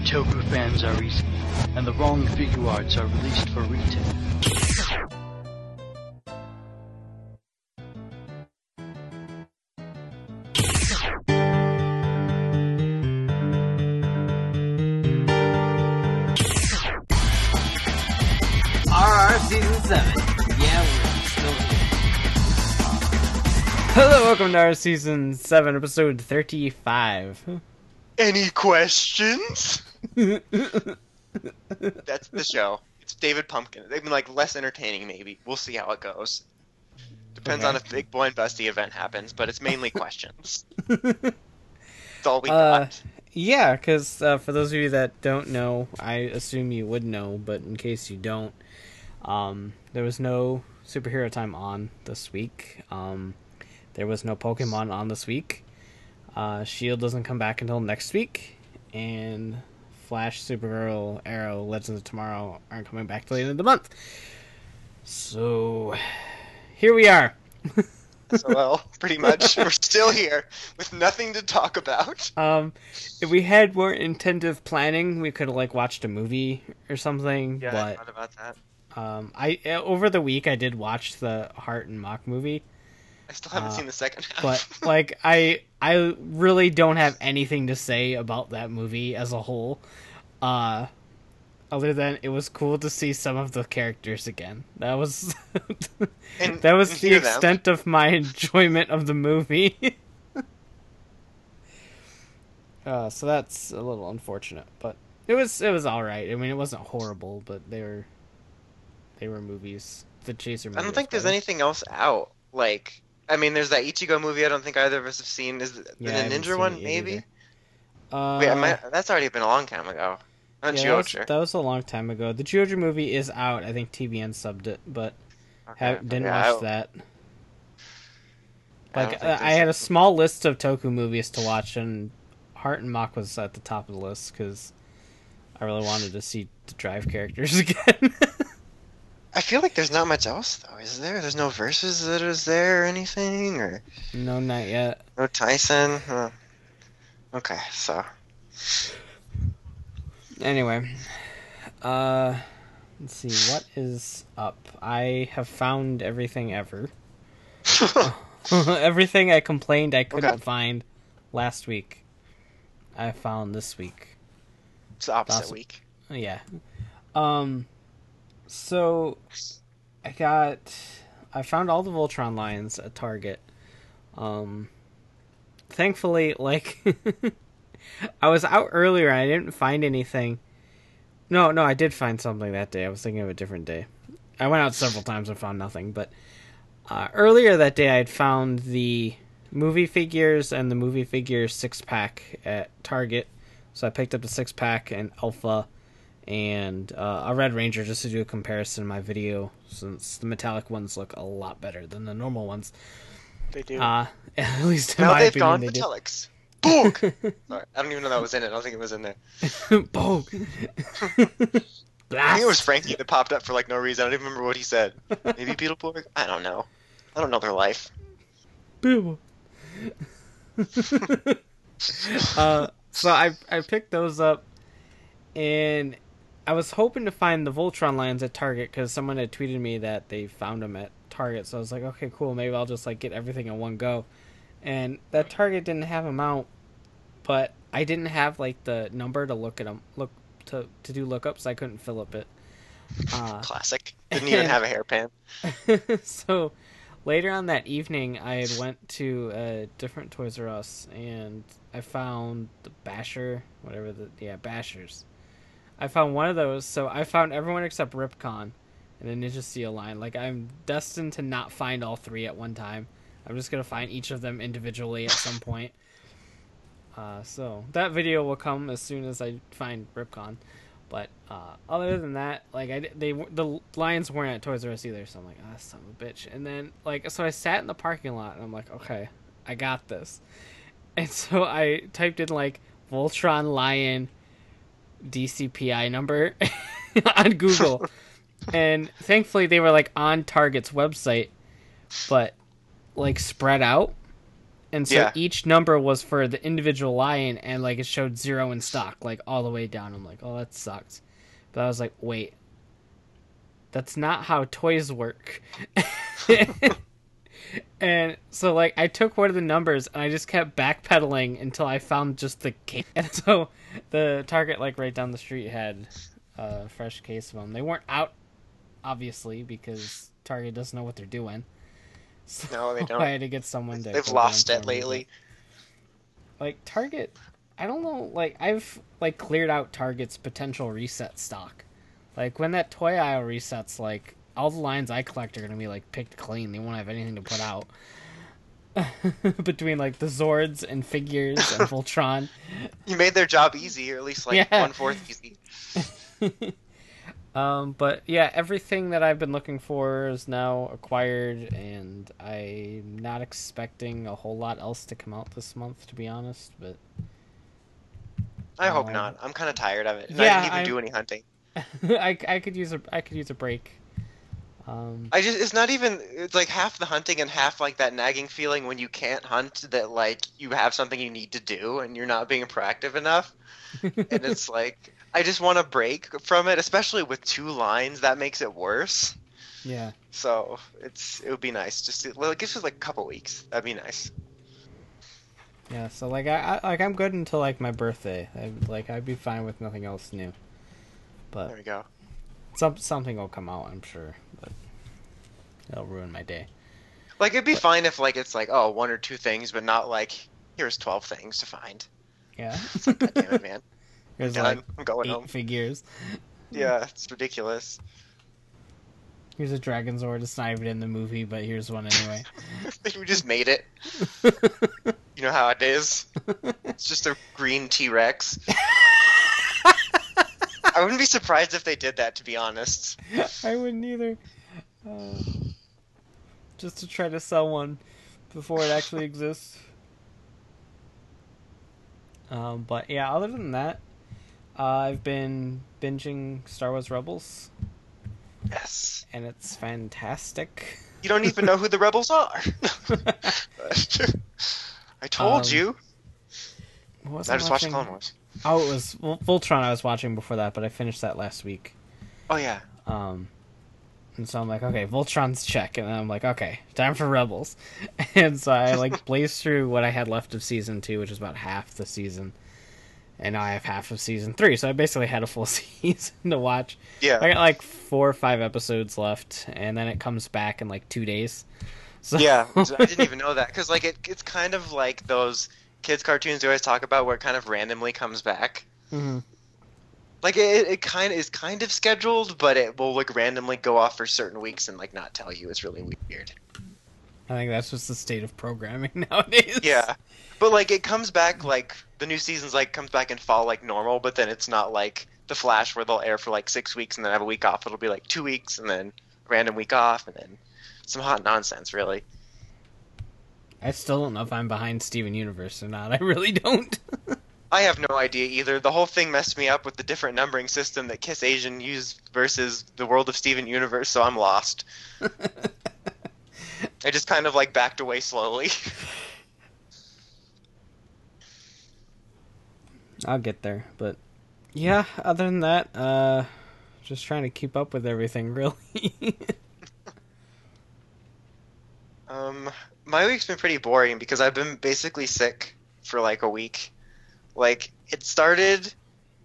In where Toku fans are easy and the wrong figure arts are released for retail. RR Season 7. Yeah, we're still here. Hello, welcome to our Season 7, Episode 35. Any questions? That's the show. It's David Pumpkin. They've been like less entertaining, maybe. We'll see how it goes. Depends on if Big Boy and Busty event happens, but it's mainly questions. That's all we Uh, got. Yeah, because uh, for those of you that don't know, I assume you would know, but in case you don't, um, there was no superhero time on this week. Um, there was no Pokemon on this week. Uh, Shield doesn't come back until next week, and Flash, Supergirl, Arrow, Legends of Tomorrow aren't coming back till the end of the month. So here we are. So, well, pretty much. We're still here with nothing to talk about. Um, if we had more intensive planning, we could have like watched a movie or something. Yeah, but thought about that. um, I uh, over the week I did watch the Heart and Mach movie, I still haven't uh, seen the second half. but like I I really don't have anything to say about that movie as a whole. Uh, other than it was cool to see some of the characters again. That was And- that was the hear them. extent of my enjoyment of the movie. uh, so that's a little unfortunate, but it was it was all right. I mean, it wasn't horrible, but they were they were movies. The Chaser. I don't think there's anything else out. Like, I mean, there's that Ichigo movie I don't think either of us have seen. Is the, Yeah, the Ninja one, maybe? Uh, Wait, I that's already been a long time ago. Not yeah, that was, that was a long time ago. The Zyuohger movie is out. I think TVN subbed it, but Okay, ha- didn't yeah, watch I- that. Like uh, I had a a- small list of Toku movies to watch, and Heart and Mach was at the top of the list because I really wanted to see the Drive characters again. I feel like there's not much else though, is there? There's no verses that is there or anything, or no, not yet. no Tyson. Huh. Okay, so Anyway, uh, let's see what is up. I have found everything ever. everything I complained I couldn't Okay. find last week. I found this week. it's the opposite week. Yeah. Um so I got I found all the Voltron lions at Target. Um thankfully like I was out earlier I didn't find anything. No, no, I did find something that day. I was thinking of a different day. I went out several times and found nothing, but uh, earlier that day I had found the movie figures and the movie figures six pack at Target. So I picked up the six pack and Alpha and uh, a Red Ranger just to do a comparison in my video, since the metallic ones look a lot better than the normal ones. They do. Uh, at least in now my they've opinion, gone they do. metallics. Boog! Sorry, I don't even know that was in it. I don't think it was in there. Boom. I think it was Frankie that popped up for like no reason. I don't even remember what he said. Maybe Beetleborg? I don't know. I don't know their life. Boo. uh, so I I picked those up, and I was hoping to find the Voltron lions at Target because someone had tweeted me that they found them at Target. So I was like, okay, cool. Maybe I'll just like get everything in one go. And that Target didn't have them out, but I didn't have like the number to look at them, look to to do lookups. I couldn't fill up it. Uh, Classic. Didn't even have a hairpin. so later on that evening i had went to a different toys r us and i found the basher whatever the yeah bashers i found one of those so i found everyone except ripcon and the ninja steel line like i'm destined to not find all three at one time i'm just gonna find each of them individually at some point uh, so that video will come as soon as i find ripcon but uh, other than that, like I they the lions weren't at Toys R Us either, so I'm like, ah, son of a bitch. And then like so I sat in the parking lot and I'm like, okay, I got this. And so I typed in like Voltron Lion DCPI number on Google, and thankfully they were like on Target's website, but like spread out. and so Yeah. each number was for the individual line, and like it showed zero in stock, like all the way down. I'm like, oh, that sucks. But I was like, wait, that's not how toys work. and so like I took one of the numbers and I just kept backpedaling until I found just the case. And so the Target like right down the street had a fresh case of them. They weren't out, obviously, because Target doesn't know what they're doing. So No, they don't. I had to get someone to. They've lost it lately. Like Target, I don't know. Like I've like cleared out Target's potential reset stock. Like when that toy aisle resets, like all the lines I collect are gonna be like picked clean. They won't have anything to put out. Between like the Zords and figures and Voltron. You made their job easy, or at least like Yeah. one fourth easy. Um, but yeah, everything that I've been looking for is now acquired, and I'm not expecting a whole lot else to come out this month, to be honest. But I hope Um, not. I'm kind of tired of it. Yeah, I didn't even I'm- do any hunting. I, I could use a I could use a break. Um, I just it's not even it's like half the hunting and half like that nagging feeling when you can't hunt that like you have something you need to do and you're not being proactive enough. and it's like I just want to break from it, especially with two lines. That makes it worse. yeah, So it's it would be nice just to, well, it gives us like a couple weeks. That'd be nice. yeah. So like I, I like I'm good until like my birthday. I, like I'd be fine with nothing else new. But There we go. some something will come out, I'm sure. But it'll ruin my day. Like it'd be fine if like it's like oh one or two things, but not like here's twelve things to find. Yeah, it's like, God damn it, man! there's Done. like I'm going eight home. figures. Yeah, it's ridiculous. Here's a Dragon Zord. It's not even in the movie, but here's one anyway. you just made it. You know how it is. It's just a green T Rex. I wouldn't be surprised if they did that, to be honest. I wouldn't either. Uh, just to try to sell one before it actually exists. Um, but yeah, other than that, uh, I've been binging Star Wars Rebels, Yes. and it's fantastic. You don't even know who the rebels are. I told Um, you. What was I just watched? Clone Wars. Oh, it was Voltron. I was watching before that, but I finished that last week. Oh yeah. Um, and so I'm like, okay, Voltron's check, and then I'm like, okay, time for Rebels, and so I like blazed through what I had left of season two, which is about half the season, and now I have half of season three, so I basically had a full season to watch. Yeah. I got like four or five episodes left, and then it comes back in like two days. So Yeah, I didn't even know that because like it, it's kind of like those kids cartoons you always talk about where it kind of randomly comes back. Mhm. Like it, it kind of is kind of scheduled, but it will like randomly go off for certain weeks and like not tell you. It's really weird. I think that's just the state of programming nowadays. Yeah, but like it comes back like the new season's like comes back in fall like normal, but then it's not like the Flash where they'll air for like six weeks and then have a week off. It'll be like two weeks and then random week off and then some hot nonsense. Really. I still don't know if I'm behind Steven Universe or not. I really don't. I have no idea either. The whole thing messed me up with the different numbering system that Kiss Asian used versus the World of Steven Universe, so I'm lost. I just kind of like backed away slowly. I'll get there, but yeah. Other than that, uh, just trying to keep up with everything. Really. um, my week's been pretty boring because I've been basically sick for like a week. Like it started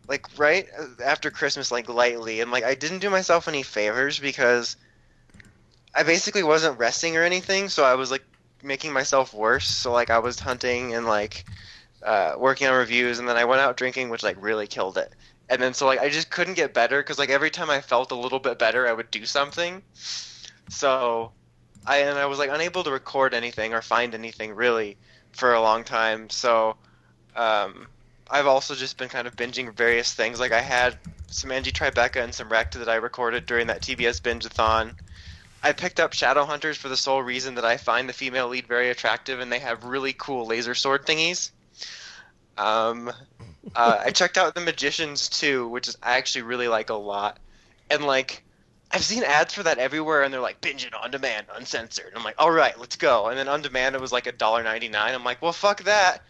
like right after Christmas, like lightly, and like I didn't do myself any favors because I basically wasn't resting or anything, so I was like making myself worse. So like I was hunting and like uh, working on reviews, and then I went out drinking, which like really killed it. And then so like I just couldn't get better because like every time I felt a little bit better, I would do something. So I and I was like unable to record anything or find anything really for a long time. So um, I've also just been kind of binging various things. Like I had some Angie Tribeca and some Wrecked that I recorded during that TBS binge-a-thon. I picked up Shadowhunters for the sole reason that I find the female lead very attractive and they have really cool laser sword thingies. Um, uh, I checked out The Magicians too, which is I actually really like a lot. And like I've seen ads for that everywhere, and they're like binge it on demand, uncensored. And I'm like, all right, let's go. And then on demand, it was like a dollar ninety nine. I'm like, well, fuck that.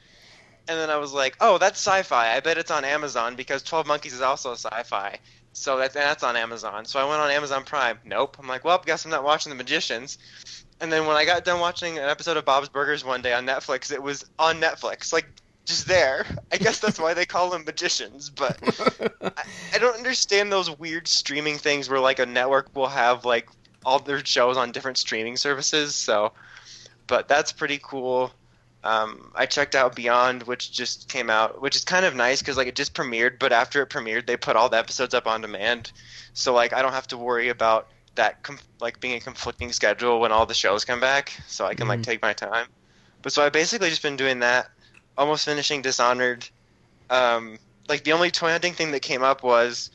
And then I was like, oh, that's sci-fi. I bet it's on Amazon because Twelve Monkeys is also sci-fi. So that, that's on Amazon. So I went on Amazon Prime. Nope. I'm like, well, guess I'm not watching The Magicians. And then when I got done watching an episode of Bob's Burgers one day on Netflix, it was on Netflix, like just there. I guess that's why they call them magicians. But I, I don't understand those weird streaming things where like a network will have like all their shows on different streaming services. So, but that's pretty cool. Um, I checked out Beyond, which just came out, which is kind of nice because like it just premiered, but after it premiered, they put all the episodes up on demand, so like I don't have to worry about that com- like being a conflicting schedule when all the shows come back, so I can like Mhm. take my time. But so I basically just been doing that, almost finishing Dishonored. Um, like the only toy hunting thing that came up was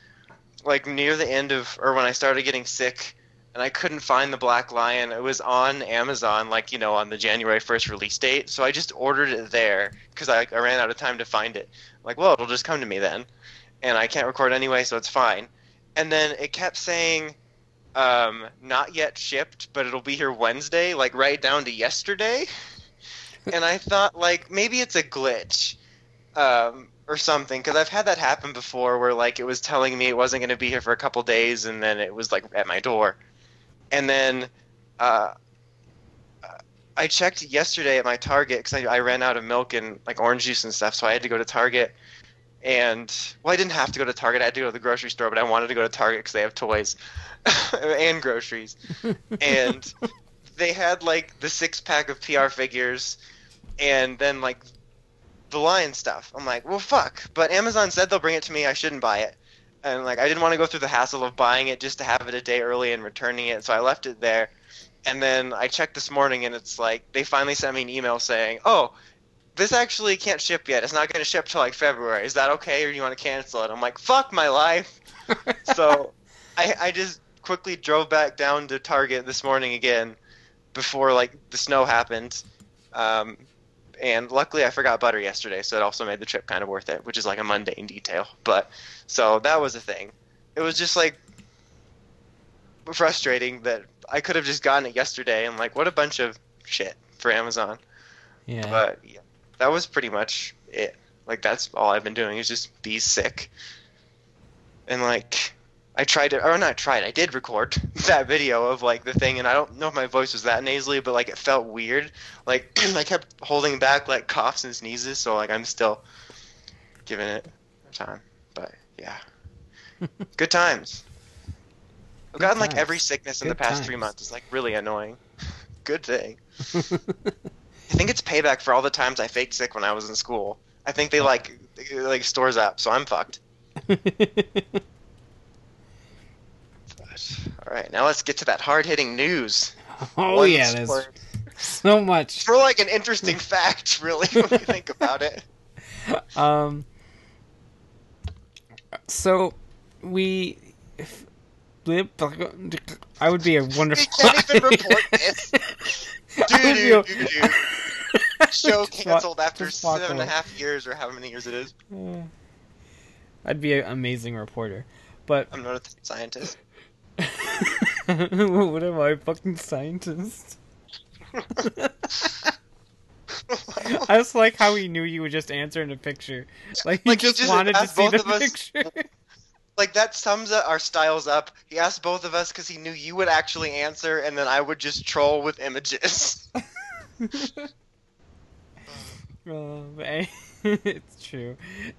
like near the end of or when I started getting sick and I couldn't find the Black Lion. It was on Amazon, like you know, on the January first release date. So I just ordered it there because I, I ran out of time to find it. I'm like, well, it'll just come to me then, and I can't record anyway, so it's fine. And then it kept saying, um, not yet shipped, but it'll be here Wednesday, like right down to yesterday. and I thought, like, maybe it's a glitch. Um, or something because I've had that happen before where like it was telling me it wasn't going to be here for a couple days and then it was like at my door and then uh, I checked yesterday at my Target because I, I ran out of milk and like orange juice and stuff, so I had to go to Target. And well, I didn't have to go to Target; I had to go to the grocery store, but I wanted to go to Target because they have toys and groceries. and they had like the six pack of PR figures, and then like the lion stuff. I'm like, well, fuck. But Amazon said they'll bring it to me. I shouldn't buy it and like I didn't want to go through the hassle of buying it just to have it a day early and returning it, so I left it there. And then I checked this morning, and it's like they finally sent me an email saying, "Oh, this actually can't ship yet. It's not going to ship till like February. Is that okay, or do you want to cancel it?" I'm like, "Fuck my life." so I, I just quickly drove back down to Target this morning again before like the snow happened. Um, and luckily I forgot butter yesterday, so it also made the trip kind of worth it, which is like a mundane detail. But so that was a thing. It was just like frustrating that I could have just gotten it yesterday and like what a bunch of shit for Amazon. yeah. But yeah, that was pretty much it. Like that's all I've been doing is just be sick. And like I tried to or not tried, I did record that video of like the thing and I don't know if my voice was that nasally, but like it felt weird. Like I kept holding back like coughs and sneezes, so like I'm still giving it time. But yeah. Good times. I've Good gotten like every sickness in the Good past three months. It's like really annoying. Good thing. I think it's payback for all the times I faked sick when I was in school. I think they oh. like it, like stores up, so I'm fucked. All right, now let's get to that hard hitting news. oh One yeah, there's sport. so much. for like an interesting fact, really, when you think about it. Um. So we. If, I would be a wonderful. We can't even report this. I would be. Show canceled after walk and a half years, or how many years it is. I'd be an amazing reporter, but I'm not a scientist. what am I, fucking scientist? I just like how he knew you would just answer in a picture. Like he Like, he just, just wanted to see the of us- picture. like that sums up our styles up. He asked both of us because he knew you would actually answer, and then I would just troll with images. Uh, it's true.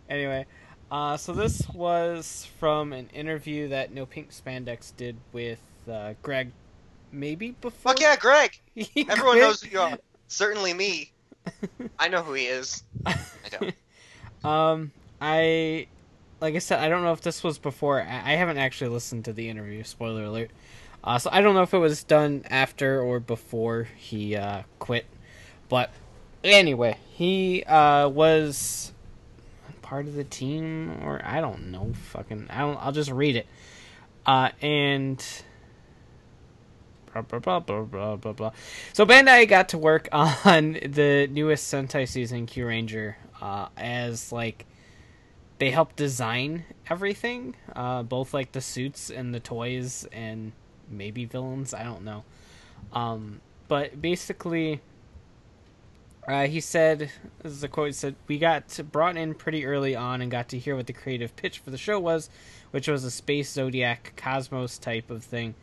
Anyway, uh, so this was from an interview that No Pink Spandex did with uh, Greg. Maybe before. Fuck yeah, Greg! Everyone knows who you are. Certainly me. I know who he is. I don't. Um, I, like I said, I don't know if this was before. I I haven't actually listened to the interview. Spoiler alert. Uh, so I don't know if it was done after or before he uh, quit. But anyway, he uh, was part of the team, or I don't know. Fucking, I don't. I'll just read it. Uh, and blah blah blah blah blah blah blah. So Bandai got to work on the newest Sentai season, Kyuranger, uh, as like they helped design everything, uh, both like the suits and the toys and maybe villains. I don't know. Um, but basically, uh, he said, this is a quote, he said, We got brought in pretty early on and got to hear what the creative pitch for the show was, which was a space zodiac cosmos type of thing,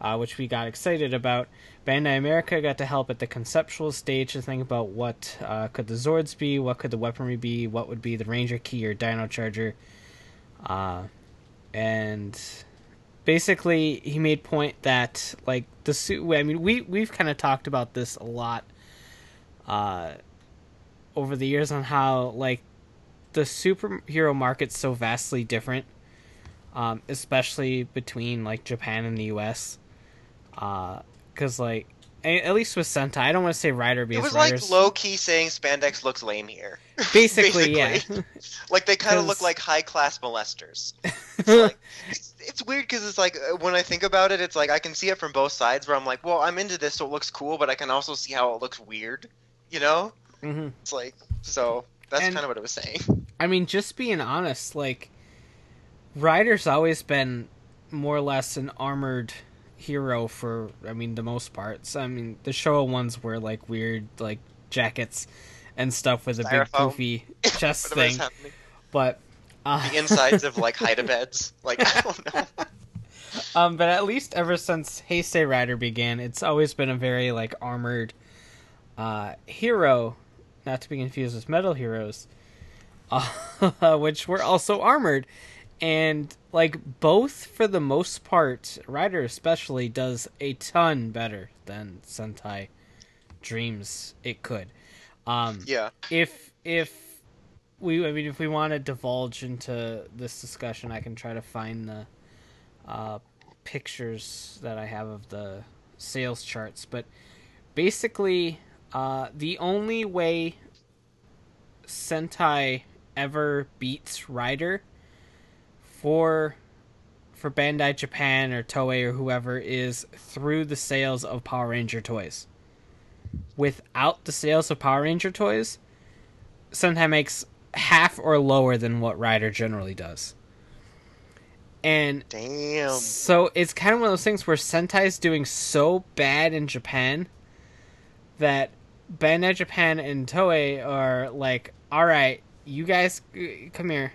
uh, which we got excited about. Bandai America got to help at the conceptual stage to think about what uh, could the Zords be, what could the weaponry be, what would be the Ranger Key or Dino Charger. Uh, and basically, he made point that, like, the suit, I mean, we, we've kind of talked about this a lot uh, over the years on how like the superhero market's so vastly different, um, especially between like Japan and the U.S. Because uh, like at least with Sentai, I don't want to say Rider because it was like low key saying spandex looks lame here. Basically, Basically. yeah. like they kind of look like high class molesters. It's, like, it's, it's weird because it's like uh, when I think about it, it's like I can see it from both sides. Where I'm like, well, I'm into this, so it looks cool, but I can also see how it looks weird you know? Mm-hmm. It's like so that's kind of what it was saying. I mean, just being honest, like Rider's always been more or less an armored hero for I mean the most parts. I mean the Showa ones were like weird like jackets and stuff with a big goofy chest thing. But uh... the insides of like hide beds. Like I don't know. Um, but at least ever since Heisei Rider began, it's always been a very like armored uh, hero, not to be confused with metal heroes, uh, which were also armored. And like both for the most part, Rider especially does a ton better than Sentai dreams it could. Um, yeah. If if we, I mean, if we want to divulge into this discussion, I can try to find the uh, pictures that I have of the sales charts. But basically, uh, the only way Sentai ever beats Rider for for Bandai Japan or Toei or whoever is through the sales of Power Ranger toys. Without the sales of Power Ranger toys, Sentai makes half or lower than what Rider generally does. And damn. So it's kind of one of those things where Sentai is doing so bad in Japan that Bandai Japan and Toei are like, all right, you guys, come here,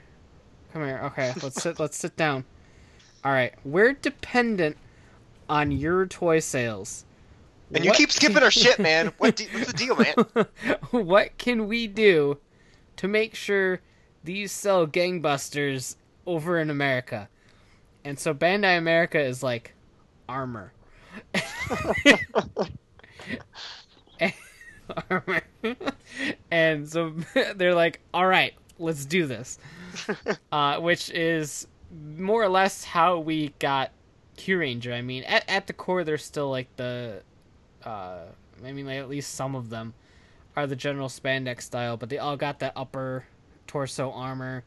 come here. Okay, let's sit. let's sit down. All right, we're dependent on your toy sales. And what you keep skipping our shit, man. What de- what's the deal, man? what can we do to make sure these sell gangbusters over in America? And so Bandai America is like armor. armor. and so they're like, all right, let's do this. Uh, which is more or less how we got Kyuranger. I mean, at, at the core, they're still like the. Uh, I mean, like, at least some of them are the general spandex style, but they all got that upper torso armor.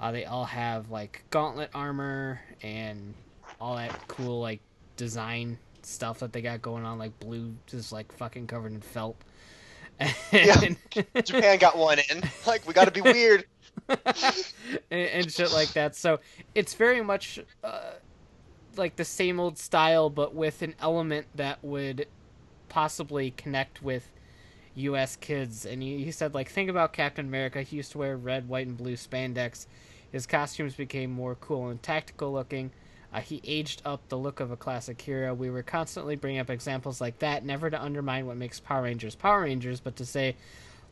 Uh, they all have like gauntlet armor and all that cool like design stuff that they got going on, like blue, just like fucking covered in felt yeah, Japan got one in. Like we got to be weird. and, and, shit like that. So it's very much uh, like the same old style, but with an element that would possibly connect with U.S. kids. And he, he said, like, think about Captain America. He used to wear red, white, and blue spandex. His costumes became more cool and tactical looking. Uh, he aged up the look of a classic hero. We were constantly bringing up examples like that, never to undermine what makes Power Rangers Power Rangers, but to say,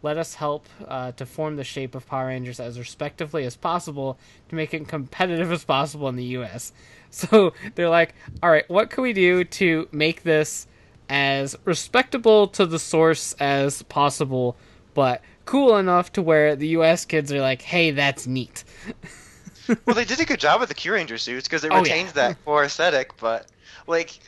let us help uh, to form the shape of Power Rangers as respectively as possible to make it competitive as possible in the U.S. So they're like, all right, what can we do to make this as respectable to the source as possible, but cool enough to where the U.S. kids are like, hey, that's neat. well, they did a good job with the Kyuranger suits because it retains oh, yeah. that core aesthetic. But like,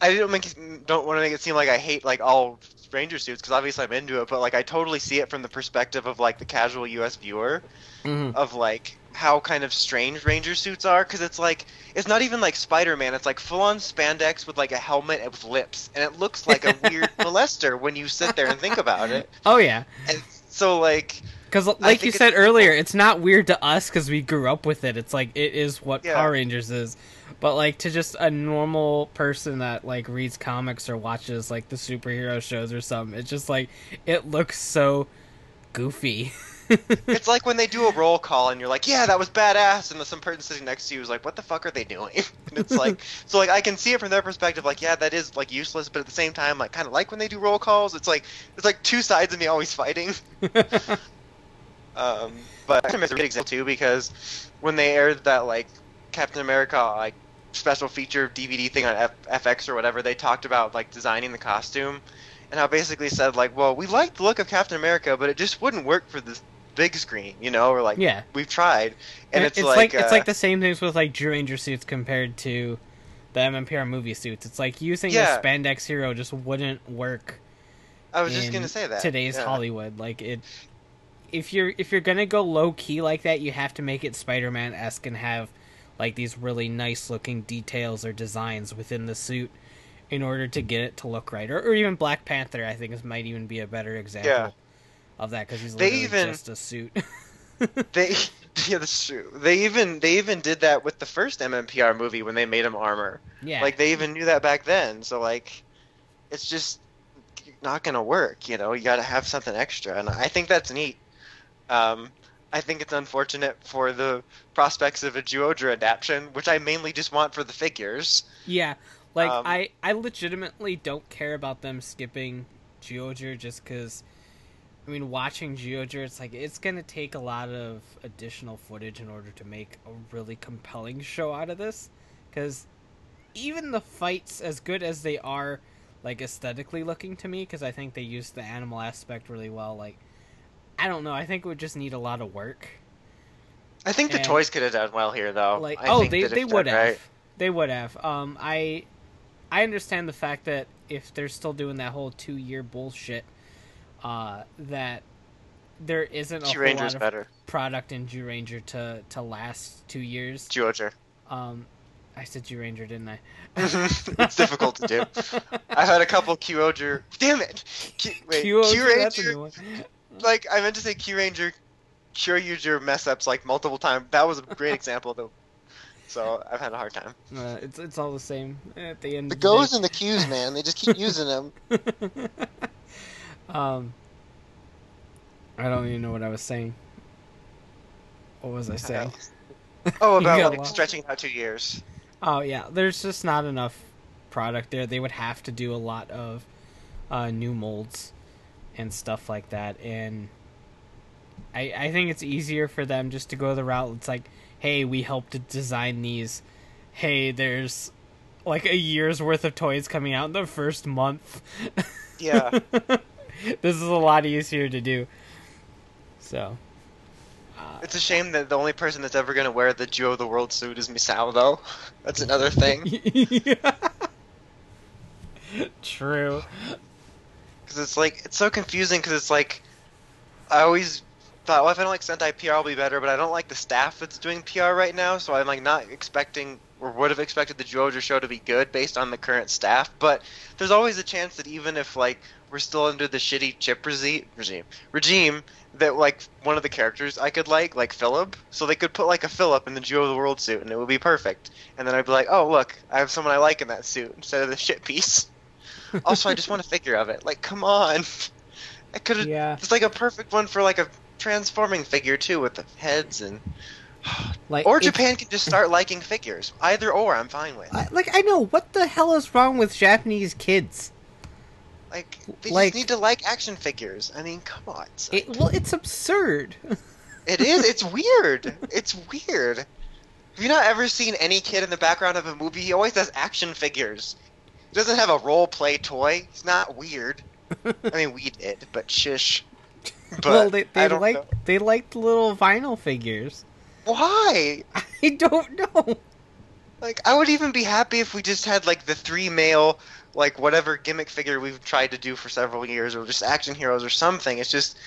I don't make it, don't want to make it seem like I hate like all Ranger suits because obviously I'm into it. But like, I totally see it from the perspective of like the casual U.S. viewer mm-hmm. of like how kind of strange Ranger suits are because it's like it's not even like Spider Man. It's like full on spandex with like a helmet with lips, and it looks like a weird molester when you sit there and think about it. Oh yeah. And so like Because, like you said earlier, it's not weird to us because we grew up with it. It's like it is what Yeah. Power Rangers is. But like to just a normal person that like reads comics or watches like the superhero shows or something, it's just like it looks so goofy. It's like when they do a roll call and you're like, yeah, that was badass, and some person sitting next to you is like, what the fuck are they doing? and it's like, so like I can see it from their perspective, like, yeah, that is like useless, but at the same time, like kind of like when they do roll calls. It's like it's like two sides of me always fighting. Um, but Captain a good example too because when they aired that like Captain America like special feature DVD thing on F- FX or whatever, they talked about like designing the costume, and how basically said like, well, we like the look of Captain America, but it just wouldn't work for this big screen, you know, or like yeah, we've tried, and it's, it's like, like, it's uh, like the same things with like Jew Ranger suits compared to the MMPR movie suits. It's like using Yeah. a spandex hero just wouldn't work. I was just gonna say that today's yeah. Hollywood. Like it, if you're if you're gonna go low key like that, you have to make it Spider Man esque and have like these really nice looking details or designs within the suit in order to get it to look right. Or, or even Black Panther, I think, is might even be a better example Yeah. of that because he's They literally even- just a suit. They yeah, that's true. They even they even did that with the first MMPR movie when they made him armor. yeah, Like they even knew that back then. So like, it's just not gonna work. You know, you got to have something extra, and I think that's neat. Um, I think it's unfortunate for the prospects of a Zyuohger adaptation, which I mainly just want for the figures. Yeah, like Um, I, I legitimately don't care about them skipping Zyuohger just because. I mean, watching Zyuohger, it's like it's gonna take a lot of additional footage in order to make a really compelling show out of this. Because even the fights, as good as they are, like aesthetically looking to me, because I think they use the animal aspect really well. Like, I don't know. I think it would just need a lot of work. I think the And- toys could have done well here, though. like I oh think they they would have right- they would have um i i understand the fact that if they're still doing that whole two year bullshit uh that there isn't a Q whole Ranger's lot of better. product in Jew Ranger to to last two years. Zyuohger. Um, I said Jew Ranger, didn't I? it's difficult to do. I've had a couple Q-Oger. Damn it! Q, wait, Q- Q Ranger. New one. Like I meant to say Q Ranger, sure Q User mess ups like multiple times. That was a great example though. So I've had a hard time. Uh, it's it's all the same at the end. The of goes the and the Qs, man. They just keep using them. um, I don't even know what I was saying. What was I saying? Oh, about like stretching out two years. Oh yeah, there's just not enough product there. They would have to do a lot of uh, new molds and stuff like that, and I I think it's easier for them just to go the route. It's like, hey, we helped to design these. Hey, there's like a year's worth of toys coming out in the first month. Yeah. this is a lot easier to do. So. uh, It's a shame that the only person that's ever gonna wear the Zyuoh the World suit is Misao, though. That's another thing. True. Because it's like it's so confusing. Because it's like I always thought, well, if I don't like Sentai PR, I'll be better. But I don't like the staff that's doing PR right now, so I'm like not expecting or would have expected the Jojo show to be good based on the current staff. But there's always a chance that even if like we're still under the shitty chip regi- regime regime that like one of the characters I could like like Philip, so they could put like a Philip in the Zyuoh the World suit and it would be perfect. And then I'd be like, oh look, I have someone I like in that suit instead of the shit piece. Also, I just want a figure of it. Like, come on. I could have. Yeah. It's like a perfect one for like a transforming figure too, with the heads and. Like Or Japan can just start liking figures. Either or, I'm fine with. I- like I know what the hell is wrong with Japanese kids. Like, they like- just need to like action figures. I mean, come on. It, well, it's absurd. It is. It's weird. It's weird. Have you not ever seen any kid in the background of a movie? He always has action figures. He doesn't have a role play toy. It's not weird. I mean, we did, but shush. But well, they they like know. they liked little vinyl figures. Why? I don't know. Like, I would even be happy if we just had like the three male, like whatever gimmick figure we've tried to do for several years, or just action heroes or something. It's just,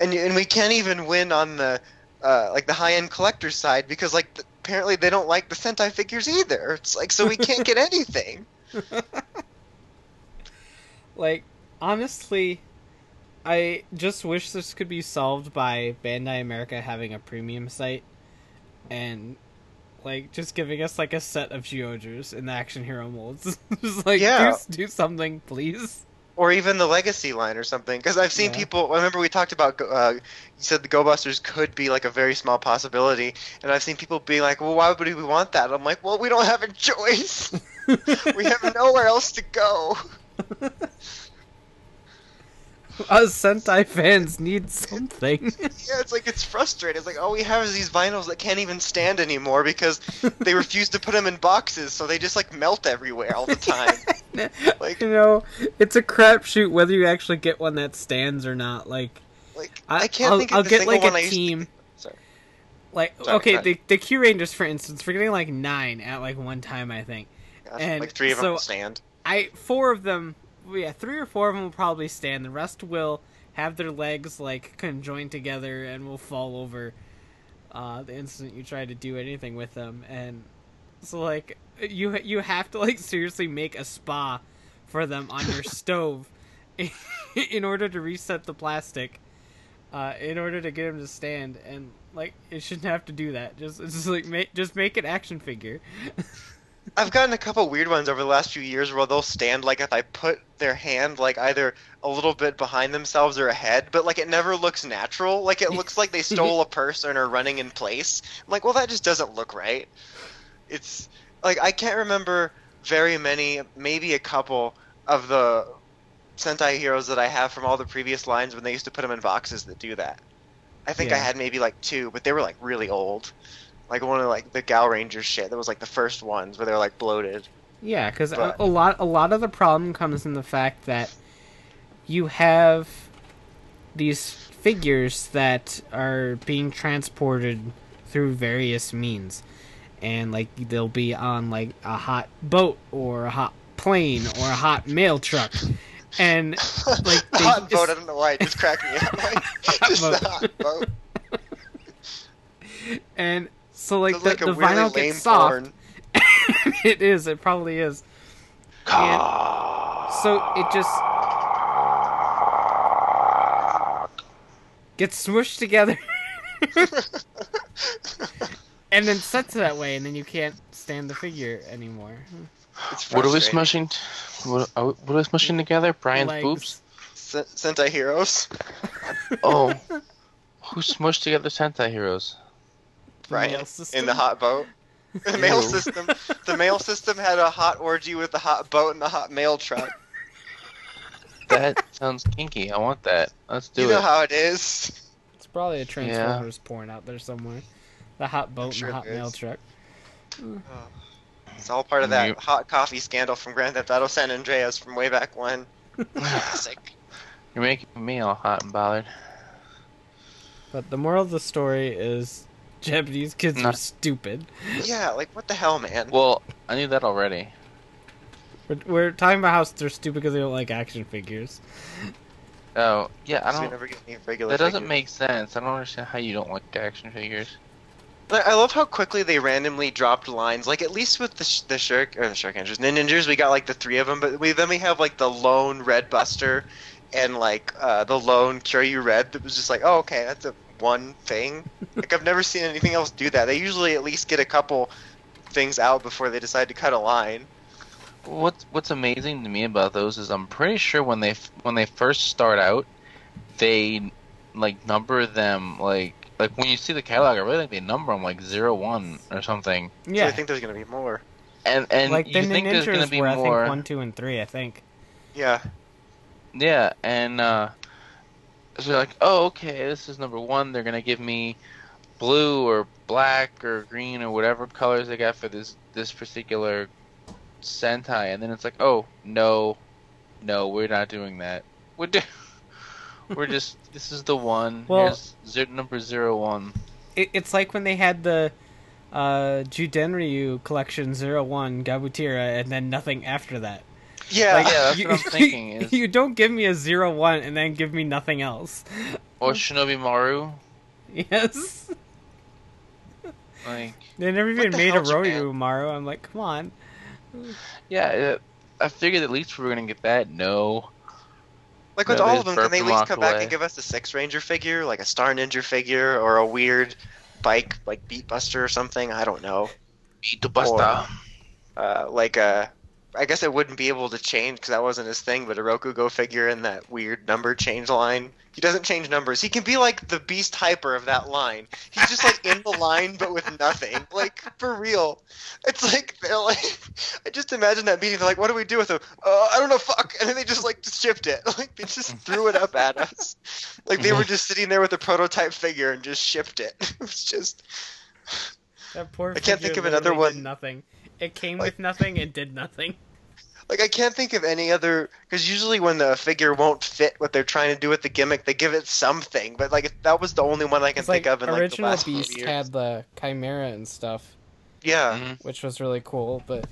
and and we can't even win on the, uh, like the high end collector side because like th- apparently they don't like the Sentai figures either. It's like so we can't get anything. Like honestly, I just wish this could be solved by Bandai America having a premium site and like just giving us like a set of Zyuohgers in the action hero molds. just like Yeah. do, do something, please. or even the legacy line or something. Because I've seen Yeah. people. I remember we talked about. Uh, you said the Go Busters could be like a very small possibility, and I've seen people be like, "Well, why would we want that?" I'm like, "Well, we don't have a choice. we have nowhere else to go." Us Sentai fans need something. Yeah, it's like it's frustrating. It's like all we have is these vinyls that can't even stand anymore because they refuse to put them in boxes, so they just like melt everywhere all the time. Like- you know, it's a crapshoot whether you actually get one that stands or not. Like, Like I, I, can't will think of I'll get like one I a used to- team. Sorry. Like, Sorry, okay, the the Kyurangers, for instance, we're getting like nine at like one time, I think. Gosh, And like three of them so- will stand. I four of them, yeah, three or four of them will probably stand. The rest will have their legs like conjoined together and will fall over uh, the instant you try to do anything with them. And so like you you have to like seriously make a spa for them on your stove in order to reset the plastic. Uh, in order to get them to stand, and like it shouldn't have to do that. Just just like make just make an action figure. I've gotten a couple weird ones over the last few years where they'll stand like if I put their hand like either a little bit behind themselves or ahead, but like it never looks natural. Like it looks like they stole a purse and are running in place. I'm like, well, that just doesn't look right. It's like I can't remember very many, maybe a couple of the Sentai heroes that I have from all the previous lines when they used to put them in boxes that do that. I think I had maybe like two, but they were like really old. Like one of like the Gal Ranger shit. That was like the first ones where they're like bloated. Yeah, because a, a lot a lot of the problem comes in the fact that you have these figures that are being transported through various means, and like they'll be on like a hot boat or a hot plane or a hot mail truck, and like they hot boat. I don't know why it just cracked me up. Like, just boat. the hot boat. and so like the, like a the really vinyl lame gets soft. porn. it is. It probably is. And so it just gets smushed together and then sets that way, and then you can't stand the figure anymore. What are we frustrating. smushing? What are we, what are we smushing together? Brian's Legs. boobs? Sen- Sentai heroes. Oh, who smushed together Sentai heroes? The Brian mail system. in the hot boat. The mail system. The mail system had a hot orgy with the hot boat and the hot mail truck. That sounds kinky. I want that. Let's do it. you know how it is. It's probably a Transformers porn out there somewhere. The hot boat sure and the hot mail is. truck. Oh. It's all part of that You- hot coffee scandal from Grand Theft Auto San Andreas from way back when. Classic. You're making me all hot and bothered. But the moral of the story is Japanese kids are stupid. Yeah, like what the hell, man? Well, I knew that already. We're, we're talking about how they're stupid because they don't like action figures. Oh, yeah, I don't. never get any regular That doesn't figures. make sense. I don't understand how you don't like action figures. I love how quickly they randomly dropped lines. Like at least with the sh- the Shirk or the Shirk Ninjas, the Ninjas, we got like the three of them. But we then we have like the lone Red Buster, and like uh, the lone Kyoryu Red. That was just like, oh okay, that's a one thing. like I've never seen anything else do that. They usually at least get a couple things out before they decide to cut a line. What's What's amazing to me about those is I'm pretty sure when they when they first start out, they like number them like like when you see the catalog, I really think they number them like zero one or something. So Yeah, I think there's gonna be more. And and like the you think there's gonna be were I more. think one, two, and three. I think. Yeah. Yeah, and uh, so like, oh, okay, this is number one. They're gonna give me blue or black or green or whatever colors they got for this this particular Sentai, and then it's like, oh, no, no, we're not doing that. We're do- we're just this is the one. Well- Here's zero, number zero one. It, it's like when they had the uh, Zyudenryu collection zero one Gabutyra, and then nothing after that. Yeah. Like, yeah, that's you, what I'm thinking is- you don't give me a zero one and then give me nothing else. Or Shinobi Maru. Yes, Like, they never even the made a hell, Japan? Roryu Maru. I'm like, come on. yeah, uh, I figured at least we were gonna get that. No. Like with No, all of them, can they at least walk come back and give us a Six Ranger figure, like a Star Ninja figure, or a weird bike like Beat Buster or something? I don't know. Beat the Buster. Uh, like a, I guess it wouldn't be able to change because that wasn't his thing. But a Rokugo figure in that weird number change line. He doesn't change numbers. He can be like the Beast Hyper of that line. He's just like in the line but with nothing. Like for real. It's like they're like. I just imagine that meeting. They're like, "What do we do with him? Uh, I don't know. Fuck." And then they just like just shipped it. Like they just threw it up at us. Like they were just sitting there with a prototype figure and just shipped it. It was just. That poor. I can't think of another literally did one. Nothing. It came Like- with nothing and did nothing. Like I can't think of any other because usually when the figure won't fit what they're trying to do with the gimmick, they give it something. But like that was the only one I can It's think like of in like the original last Beast years. had the chimera and stuff, Yeah, Mhm. which was really cool. But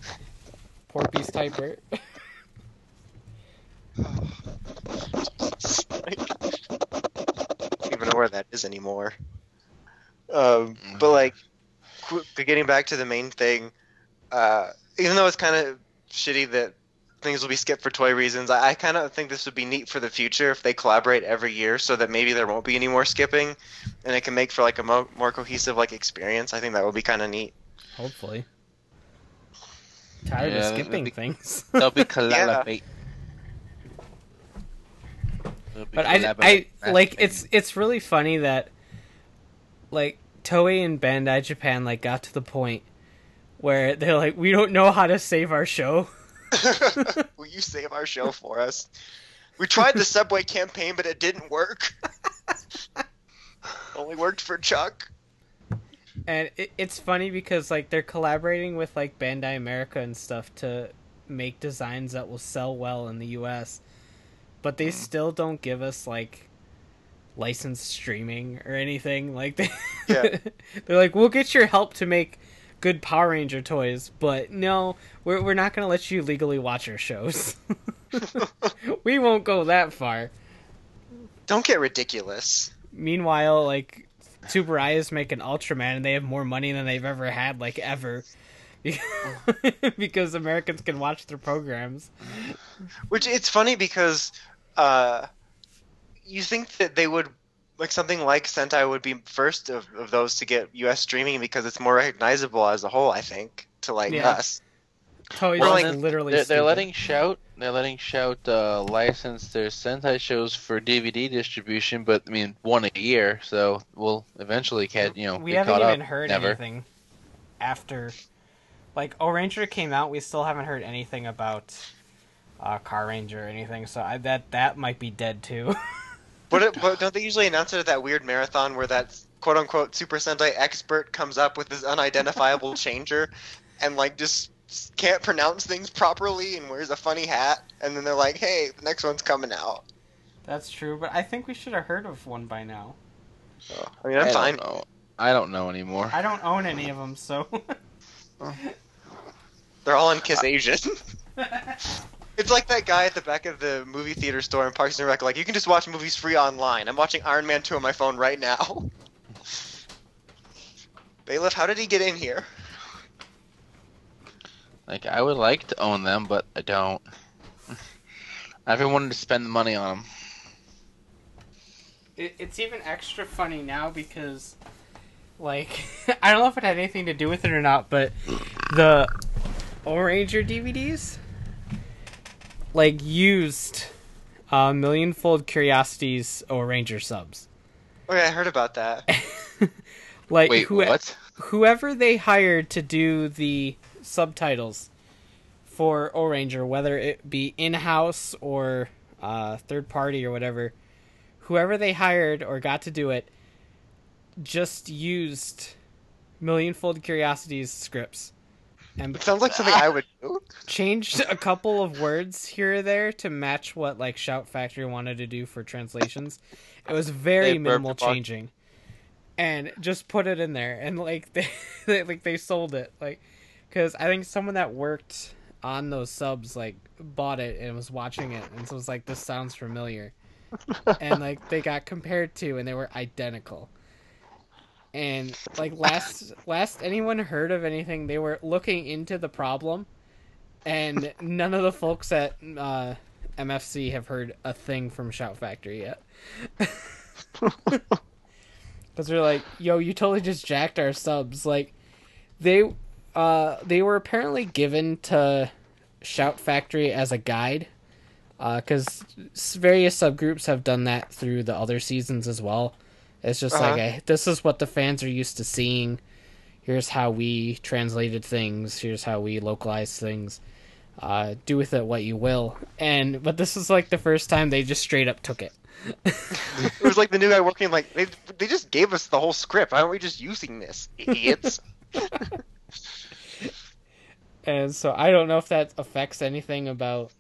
poor Beast Hyper. Like, I don't even know where that is anymore. Um, but like, qu- getting back to the main thing, uh, even though it's kind of shitty that things will be skipped for toy reasons, I, I kind of think this would be neat for the future if they collaborate every year, so that maybe there won't be any more skipping, and it can make for like a mo- more cohesive like experience. I think that would be kind of neat. Hopefully. Tired Yeah, of skipping be- things. They'll be collaborate. They'll be But I, I collaborate. like it's it's really funny that like Toei and Bandai Japan like got to the point where they're like we don't know how to save our show. Will you save our show for us? We tried the Subway campaign, but it didn't work. Only worked for Chuck. And it, it's funny because like they're collaborating with like Bandai America and stuff to make designs that will sell well in the US. But they mm. still don't give us like licensed streaming or anything. Like they Yeah. They're like, "We'll get your help to make good Power Ranger toys, but no, we're we're not going to let you legally watch our shows." we won't go that far. Don't get ridiculous. Meanwhile, like Tsuburaya make an Ultraman and they have more money than they've ever had, like ever. because Americans can watch their programs. Which it's funny because uh, you think that they would like something like Sentai would be first of, of those to get U.S. streaming because it's more recognizable as a whole. I think to like Yeah. us. Toys Well, is then literally They're, they're letting Shout. They're letting Shout uh, license their Sentai shows for DVD distribution, but I mean one a year, so we'll eventually get you know we haven't caught even up. heard Never. anything after like Ohranger came out we still haven't heard anything about uh, Carranger or anything so I, that that might be dead too But, it, but don't they usually announce it at that weird marathon where that quote unquote Super Sentai expert comes up with this unidentifiable changer and like just can't pronounce things properly and wears a funny hat and then they're like, hey, the next one's coming out. that's true but I think we should have heard of one by now So, I mean, I'm I fine. Don't know. I don't know anymore. I don't own any of them so They're all in Kiss Asian. It's like that guy at the back of the movie theater store in Parks and Rec. Like, you can just watch movies free online. I'm watching Iron Man 2 on my phone right now. Bailiff, how did he get in here? Like I would like to own them, but I don't. I haven't wanted to spend the money on them. it, it's even extra funny now because like I don't know if it had anything to do with it or not, but the Ohranger DVDs like used uh, Millionfold Curiosities Ohranger subs. Okay, I heard about that. like Wait, who- what? whoever they hired to do the subtitles for Ohranger, whether it be in house or uh, third party or whatever, whoever they hired or got to do it just used Millionfold Curiosities scripts and It sounds like something I would do. changed a couple of words here or there to match what like Shout Factory wanted to do for translations. It was very Hey, minimal changing, and just put it in there, and like they, they like they sold it, like because I think someone that worked on those subs like bought it and was watching it, and so was like, this sounds familiar, and like they got compared to, and they were identical. And like last last anyone heard of anything, they were looking into the problem, and none of the folks at uh, MFC have heard a thing from Shout Factory yet. Because they're like, yo, you totally just jacked our subs. Like, they, uh, they were apparently given to Shout Factory as a guide. Because various subgroups have done that through the other seasons as well. It's just like, Uh-huh. a, this is what the fans are used to seeing. Here's how we translated things. Here's how we localized things. Uh, do with it what you will. And but this is like the first time they just straight up took it. It was like the new guy working like they they just gave us the whole script. Why aren't we just using this, idiots? And so I don't know if that affects anything about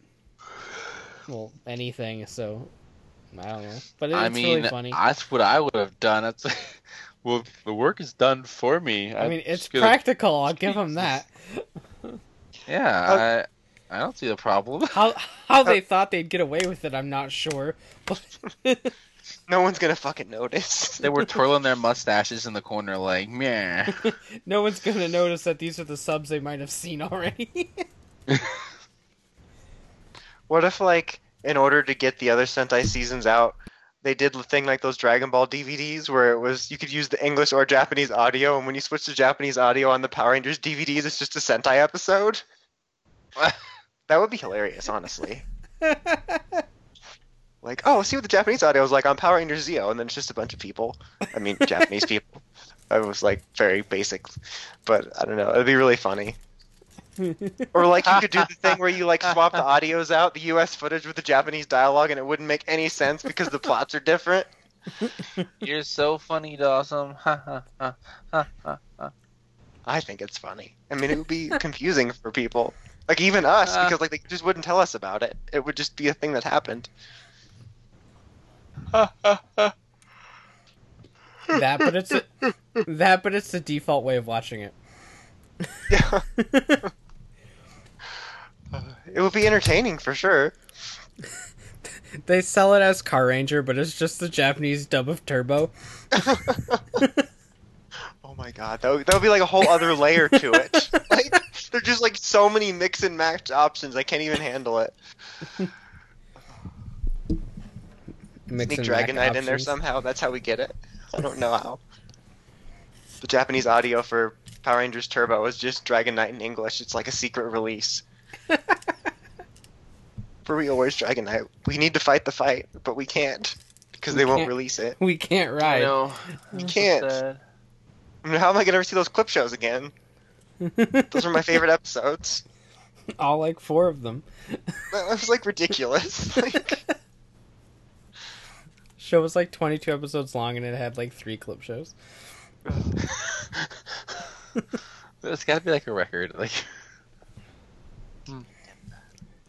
well anything. So I don't know, but it's I mean, really funny. that's what I would have done. It's well, the work is done for me. I I'm mean, it's just gonna- practical. I'll give them that. Yeah, uh, I, I don't see the problem. How how they thought they'd get away with it, I'm not sure. But no one's gonna fucking notice. they were twirling their mustaches in the corner, like, meh. no one's gonna notice that these are the subs they might have seen already. What if like in order to get the other Sentai seasons out, they did the thing like those Dragon Ball DVDs where it was you could use the English or Japanese audio, and when you switch to Japanese audio on the Power Rangers DVDs, it's just a Sentai episode. That would be hilarious, honestly. Like, oh, see what the Japanese audio is like on Power Rangers Zeo, and then it's just a bunch of people. I mean, Japanese people. It was like very basic, but I don't know. It'd be really funny. Or like you could do the thing where you like swap the audios out, the U.S. footage with the Japanese dialogue, and it wouldn't make any sense because the plots are different. You're so funny, Dawson. Ha ha ha ha ha. ha. I think it's funny. I mean, it would be confusing for people, like even us, Uh. because like they just wouldn't tell us about it. It would just be a thing that happened. Ha, ha, ha. that, but it's a, that, but it's the default way of watching it. Yeah. it would be entertaining for sure. They sell it as Carranger, but it's just the Japanese dub of Turbo. Oh my god, that would, that would be like a whole other layer to it. like, there's just like so many mix and match options. I can't even handle it. Mix Sneak and Dragon Knight in there somehow. That's how we get it. I don't know how. The Japanese audio for Power Rangers Turbo is just Dragon Knight in English. It's like a secret release. for real, where's Dragon Knight? We need to fight the fight, but we can't because We they won't can't. release it. We can't I ride. know. We can't. Sad. I mean, how am I gonna ever see those clip shows again? Those are my favorite episodes. All like four of them. That was like ridiculous. Like, Show was like 22 episodes long, and it had like three clip shows. It's got to be like a record. Like, Just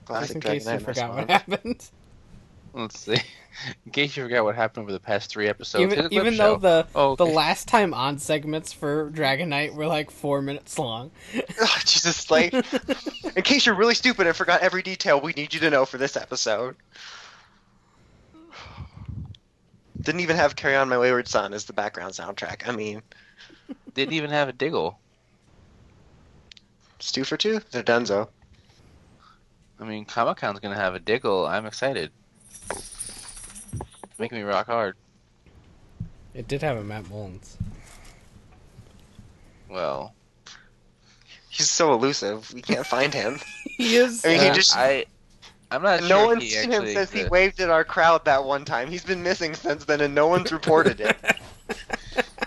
classic in Dragon case you forgot what happened. let's see. In case you forgot what happened over the past three episodes, even even though show. the Oh, the last time on segments for Dragon Knight were like four minutes long. Oh, Jesus, like, in case you're really stupid and forgot every detail we need you to know for this episode. Didn't even have Carry On My Wayward Son as the background soundtrack. I mean, didn't even have a diggle. it's two for two. They're donezo. I mean, Comic Con's gonna have a diggle. I'm excited. Making me rock hard. It did have a Matt Mullins. Well, He's so elusive. We can't find him. He is. I mean, he just- I, I'm not sure. no sure one's seen him actually since he waved at our crowd that one time. He's been missing since then, and no one's reported it.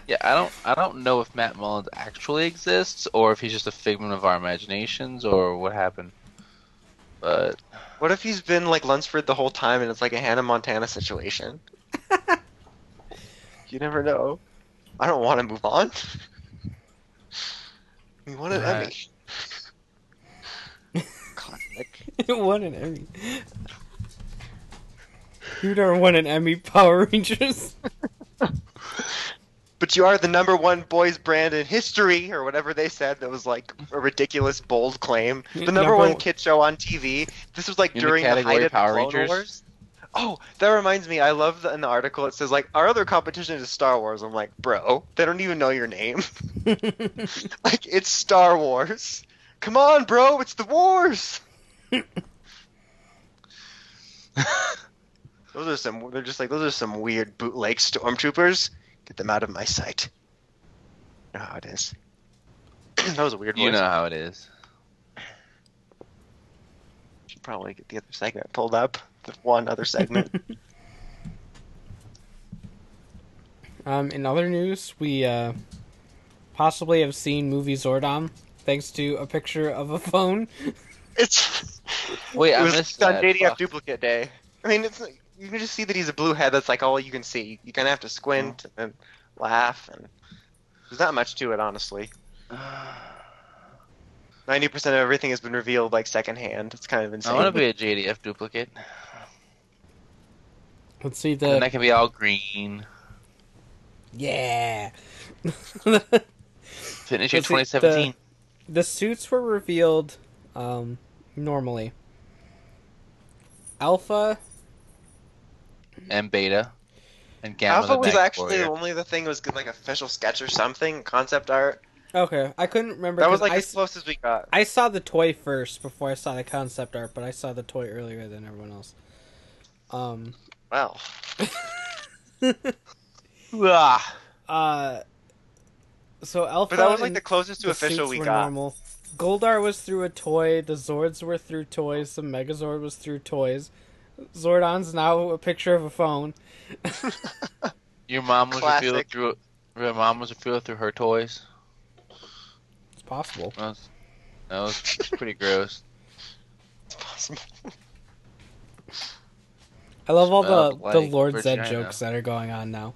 Yeah, I don't, I don't know if Matt Mullins actually exists or if he's just a figment of our imaginations or what happened. But What if he's been like Lunsford the whole time, and it's like a Hannah Montana situation? you never know. I don't want to move on. We won an Right. Emmy. Classic. it won an Emmy. You never won an Emmy, Power Rangers. But you are the number one boys brand in history, or whatever they said. That was like a ridiculous, bold claim. The number, Number one one- kid show on TV. This was like In the during the, category height of Power the Clone Rangers? Wars. Oh, that reminds me. I love the, in the article it says like our other competition is Star Wars. I'm like, bro, they don't even know your name. like it's Star Wars. Come on, bro, it's the wars. Those are some. They're just like those are some weird bootleg stormtroopers. Get them out of my sight. You know how it is. that was a weird voice. You know how it is. Should probably get the other segment pulled up. The one other segment. Um, in other news, we uh, possibly have seen movie Zordon thanks to a picture of a phone. it's. Wait, it I was missed on that. JDF Fuck. duplicate day. I mean, it's like- you can just see that he's a blue head. That's like all you can see. You kind of have to squint and laugh, and there's not much to it, honestly. Ninety percent of everything has been revealed like secondhand. It's kind of insane. I want to be a JDF duplicate. Let's see the. and the that can be all green. yeah. Finish year Let's see, 2017. the suits were revealed um, normally. Alpha, and beta. And Gamma Alpha the was Night actually Warrior. only the thing that was like official sketch or something, concept art. okay, I couldn't remember. That was like I, as close as we got. I saw the toy first before I saw the concept art, but I saw the toy earlier than everyone else. Um, Well, Ah. uh, so Alpha. but that was like the closest to the official we got. Normal. Goldar was through a toy. The Zords were through toys. The Megazord was through toys. Zordon's now a picture of a phone. Your mom was Classic. revealed through. Your mom was revealed through her toys. It's possible. That was, that was pretty gross. It's possible. I love all the Smelled the like Lord Zed jokes that are going on now.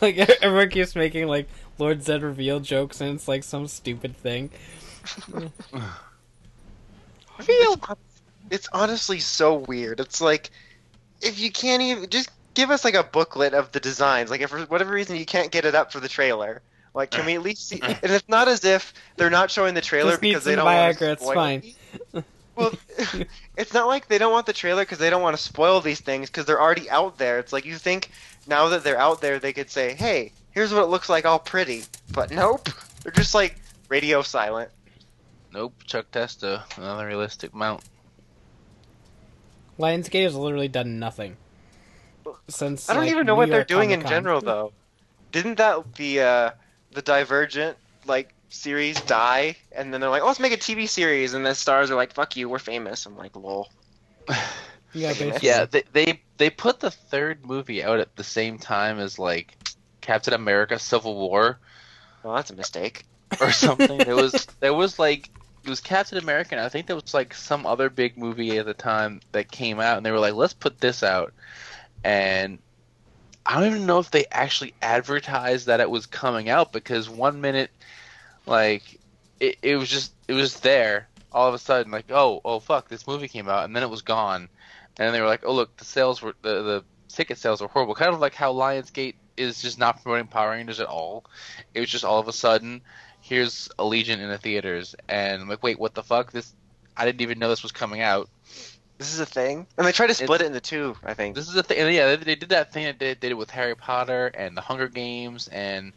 like everyone keeps making like Lord Zed reveal jokes, and it's like some stupid thing. It's, it's honestly so weird. It's like if you can't even just give us like a booklet of the designs. Like if for whatever reason you can't get it up for the trailer. Like can we at least see? And it's not as if they're not showing the trailer Just because they don't want to Viagra, it's fine. Well, it's not like they don't want the trailer because they don't want to spoil these things because they're already out there. It's like you think now that they're out there, they could say, "Hey, here's what it looks like, all pretty," but nope. They're just like radio silent. Nope, Chuck Testa, another realistic mount. Lionsgate has literally done nothing since. I don't like, even know New what they're doing in Comic-Con. general, though. Didn't that the uh, the Divergent like series die? And then they're like, "Oh, let's make a TV series," and the stars are like, "Fuck you, we're famous." I'm like, "Lol." Yeah, basically. Yeah, they, they they put the third movie out at the same time as like Captain America: Civil War Well, that's a mistake. or something. it was there was like it was Captain America. I think there was like some other big movie at the time that came out, and they were like, let's put this out. And I don't even know if they actually advertised that it was coming out because one minute, like it, it was just it was there all of a sudden like oh oh fuck this movie came out and then it was gone and they were like oh look the sales were the the ticket sales were horrible kind of like how Lionsgate is just not promoting Power Rangers at all it was just all of a sudden here's Allegiant in the theaters and I'm like wait what the fuck this I didn't even know this was coming out This is a thing, and they try to split It's- it into two. I think. this is a thing yeah they, they did that thing that they did it with Harry Potter and the Hunger Games and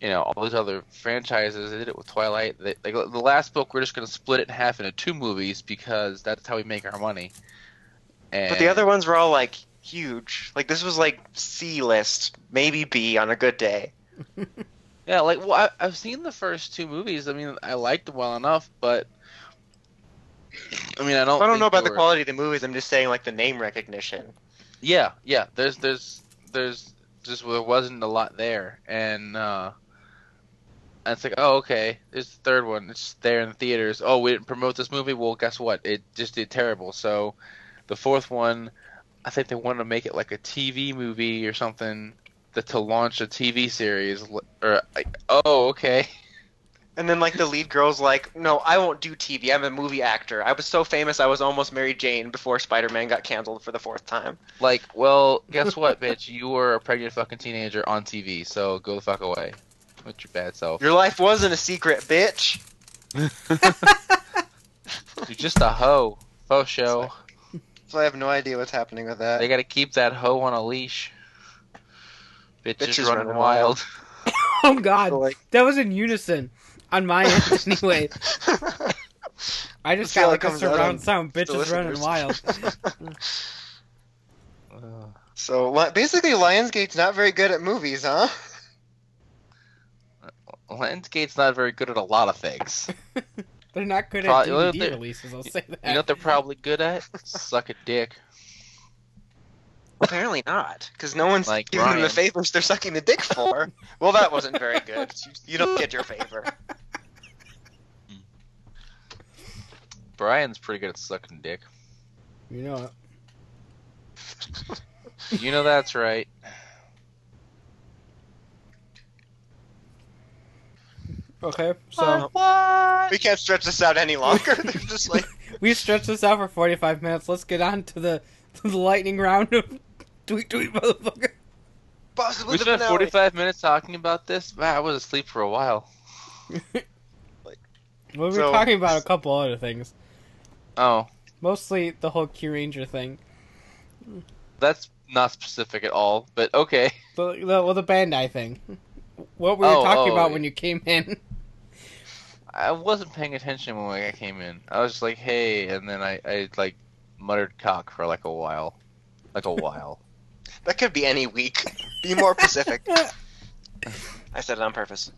you know all these other franchises they did it with Twilight they, like the last book we're just going to split it in half into two movies because that's how we make our money and But the other ones were all like huge. Like this was like C list, maybe B on a good day. yeah like well I, I've seen the first two movies I mean I liked them well enough but I mean I don't I don't know about they the quality of the movies. I'm just saying like the name recognition. Yeah, yeah. There's there's there's just there wasn't a lot there, and uh, and it's like, oh okay, there's the third one. It's there in the theaters. Oh, we didn't promote this movie. Well, guess what? It just did terrible. So the fourth one, I think they wanted to make it like a TV movie or something that to launch a TV series. Or like, oh okay. And then like the lead girl's like, "No, I won't do TV. I'm a movie actor. I was so famous I was almost Mary Jane before Spider-Man got canceled for the fourth time." Like, well, guess what, bitch? You were a pregnant fucking teenager on TV. So go the fuck away with your bad self. Your life wasn't a secret, bitch. You're just a hoe. Faux show. So I have no idea what's happening with that. They gotta keep that hoe on a leash. Bitches, Bitches running, running wild. Oh God, So, like, that was in unison on my end anyway. I just feel got like a comes out on surround sound. Bitches running wild. Uh, So li- basically, Lionsgate's not very good at movies, huh? Lionsgate's not very good at a lot of things. They're not good Pro- at you DVD they're- releases. I'll say that. You know what they're probably good at? Suck a dick. Apparently not, because no one's Like giving them the favors they're sucking the dick for. well, that wasn't very good. You, you don't get your favor. Hmm. Brian's pretty good at sucking dick. You know it. You know that's right. Okay, so We can't stretch this out any longer. They're just like, we stretched this out for 45 minutes. Let's get on to the to the lightning round of tweet tweet motherfucker. possibly We the spent finale. 45 minutes talking about this. Man, I was asleep for a while. Well, we were So- talking about a couple other things. Oh, Mostly the whole Kyuranger thing. that's not specific at all, but okay. The, the well, the Bandai thing. What were you Oh, talking oh, about yeah. when you came in? I wasn't paying attention when I came in. I was just like, hey, and then I, I like muttered cock for like a while. Like a while. That could be any week. Be more specific. I said it on purpose.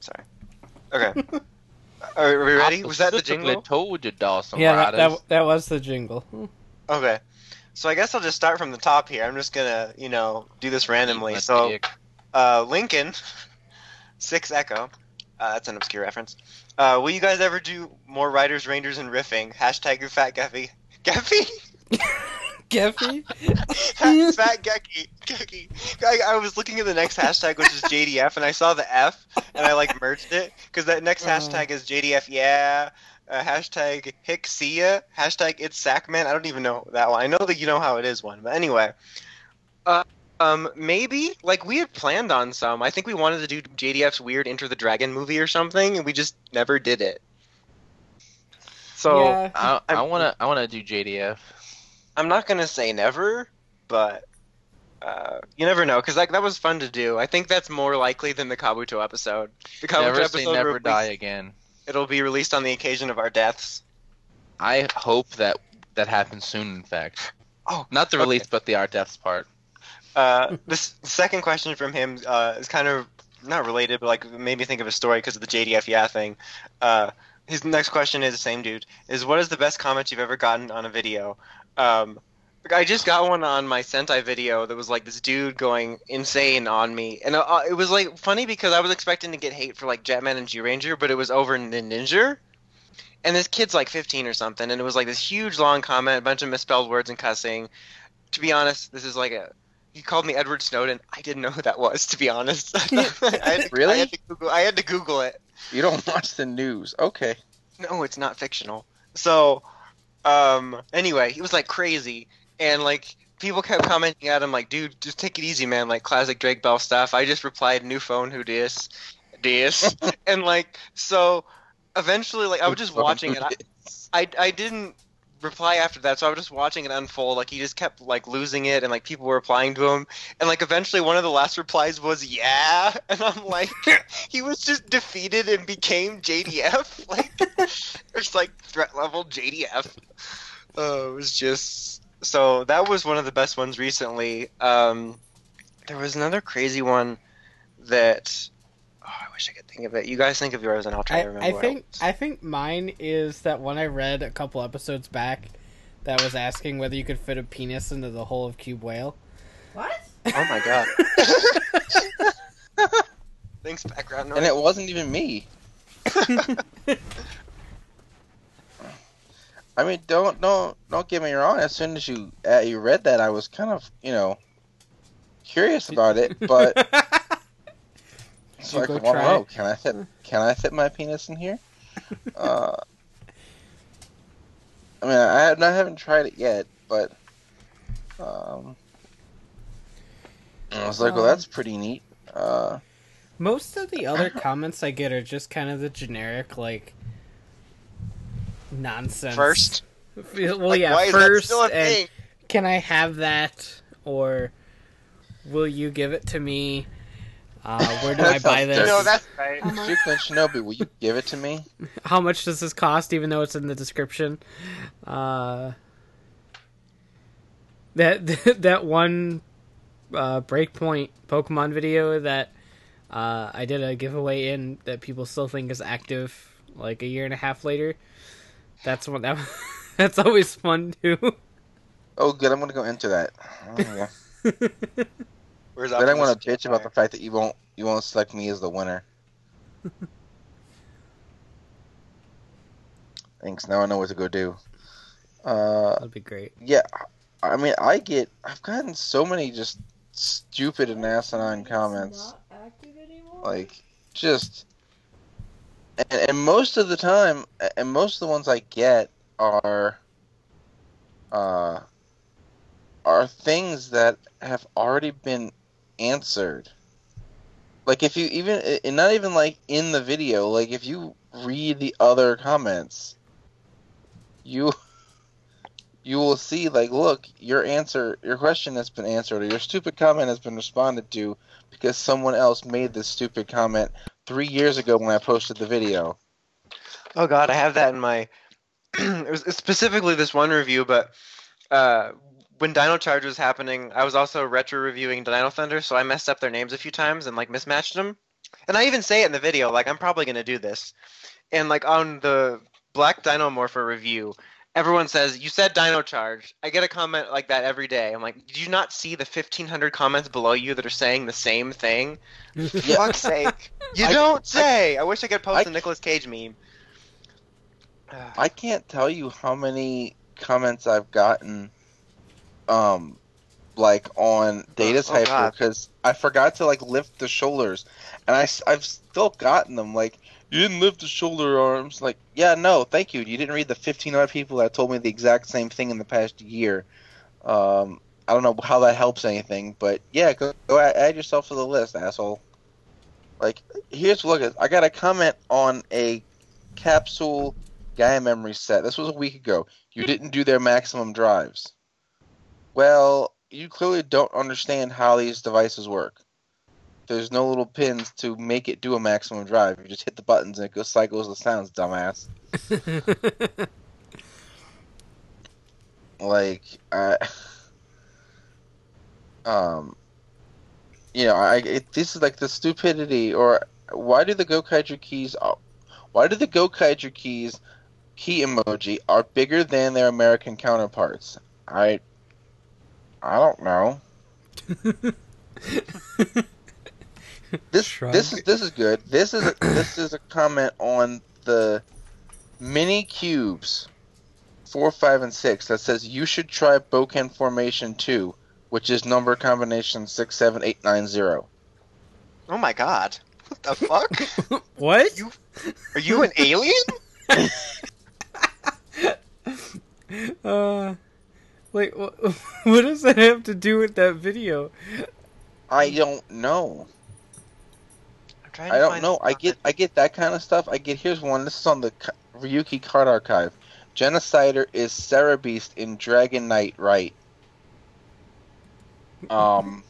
Sorry. Okay. Are we ready? Was that the Specifically jingle? told you, Dawson. yeah, that, that that was the jingle. Okay. So I guess I'll just start from the top here. I'm just gonna, you know, do this randomly. My So, uh, Lincoln, Six Echo. Uh, that's an obscure reference. Uh, will you guys ever do more Riders, Rangers, and riffing? Hashtag Fat Geffy. Geffy? Geffy? Fat Gecky. Gecky. I, I was looking at the next hashtag, which is JDF, and I saw the F, and I like merged it because that next Uh. hashtag is JDF. Yeah. Uh, hashtag Hicksia. Hashtag It's Sackman. I don't even know that one. I know that you know how it is one, but anyway. Uh, um, maybe like we had planned on some. I think we wanted to do JDF's weird Enter the Dragon movie or something, and we just never did it. So yeah. I, I wanna I wanna do JDF. I'm not gonna say never, but uh, you never know because like that was fun to do. I think that's more likely than the Kabuto episode. The Kabuto Never episode say never released- die again. It'll be released on the occasion of our deaths. I hope that that happens soon. In fact, Oh, not the okay. release, but the our deaths part. Uh, this second question from him uh, is kind of not related, but like made me think of a story because of the JDF yeah thing. Uh, his next question is the same dude. Is what is the best comment you've ever gotten on a video? Um, I just got one on my Sentai video that was like this dude going insane on me, and uh, it was like funny because I was expecting to get hate for like Jetman and G Ranger, but it was over the Ninja. And this kid's like 15 or something, and it was like this huge long comment, a bunch of misspelled words and cussing. To be honest, this is like a he called me Edward Snowden. I didn't know who that was, to be honest. I had to, Really? I had to Google. I had to Google it. You don't watch the news, okay? No, it's not fictional. So, um, anyway, he was like crazy, and like people kept commenting at him like, "Dude, just take it easy, man." Like classic Drake Bell stuff. I just replied, "New phone, who dis, dis," and like so. Eventually, like I was just watching it. I, I, I didn't reply after that, so I was just watching it unfold. Like he just kept like losing it, and like people were replying to him, and like eventually one of the last replies was "Yeah," and I'm like, he was just defeated and became JDF. Like it's like threat level JDF. Uh, it was just so that was one of the best ones recently. Um, there was another crazy one that. Oh, I wish I could think of it. You guys think of yours, and I'll try I, to remember. I think it. I think mine is that one I read a couple episodes back that was asking whether you could fit a penis into the hole of cube whale. What? Oh my god. Thanks, background noise. And it wasn't even me. I mean, don't don't don't get me wrong. As soon as you uh, you read that, I was kind of you know curious about it, but it's You like, go well, try no, can I fit can I fit my penis in here? uh, I mean, I, have- I haven't tried it yet, but um, I was like, well, Um, that's pretty neat. Uh, Most of the other comments I get are just kind of the generic like nonsense. First, well, like, yeah, first, still a and can I have that, or will you give it to me? Uh, where do I buy sounds this? dirty. No, that's right. Strickland Shinobi, will you give it to me? How much does this cost? Even though it's in the description. Uh, that that one uh, Breakpoint Pokemon video that uh, I did a giveaway in that people still think is active, like a year and a half later. That's one that that's always fun too. Oh, good. I'm gonna go into that. Oh, yeah. Where's Then I want Optimus to bitch about the fact that you won't you won't select me as the winner. Thanks. Now I know what to go do. Uh, That'd be great. yeah. I mean, I get. I've gotten so many just stupid and asinine comments. Like, just. And, and most of the time, and most of the ones I get are. Uh. Are things that have already been answered. Like if you even and not even like in the video, like if you read the other comments, you you will see like look, your answer your question has been answered or your stupid comment has been responded to because someone else made this stupid comment 3 years ago when I posted the video. Oh god, I have that in my. it was specifically this one review, but uh, when Dino Charge was happening, I was also retro reviewing Dino Thunder, so I messed up their names a few times and like mismatched them. And I even say it in the video, like I'm probably gonna do this. And like on the Black Dino Morpher review, everyone says you said Dino Charge. I get a comment like that every day. I'm like, did you not see the 1,500 comments below you that are saying the same thing? For fuck's sake, you I- don't say. I, wish I could post I- a Nicolas Cage meme. I can't tell you how many comments I've gotten um like on Data oh Typer God. because I forgot to like lift the shoulders and I I've still gotten them like you didn't lift the shoulder arms like yeah no thank you you didn't read the 15 other people that told me the exact same thing in the past year um I don't know how that helps anything but yeah go, go add, add yourself to the list asshole like here's look at I got a comment on a capsule Gaia memory set. This was a week ago. You didn't do their maximum drives. Well, you clearly don't understand how these devices work. There's no little pins to make it do a maximum drive. You just hit the buttons and it goes cycles the sounds, dumbass. Like, I, um, you know, I it, this is like the stupidity, or why do the Gokaiger keys? Why do the Gokaiger keys key emoji are bigger than their American counterparts? I I don't know. This Shrug. this is this is good. This is a, this is a comment on the mini cubes four, five, and six that says you should try Boken Formation two, which is number combination six, seven, eight, nine, zero. Oh my god. What the fuck? what? You- Are you an alien? Uh, wait, what, what does that have to do with that video? I don't know. I'm trying I to don't know. I get I get that kind of stuff. I get here's one. This is on the Ryuki Card Archive. Genocider is Cerebeast in Dragon Knight, right? Um,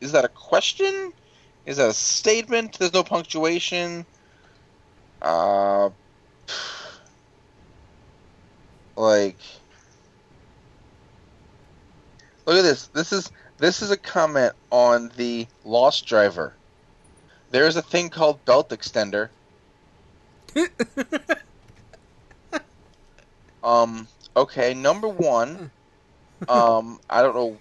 is that a question? Is that a statement? There's no punctuation. Uh, like, look at this. This is this is a comment on the Lost Driver. There is a thing called belt extender. Um. Okay. Number one. Um. I don't know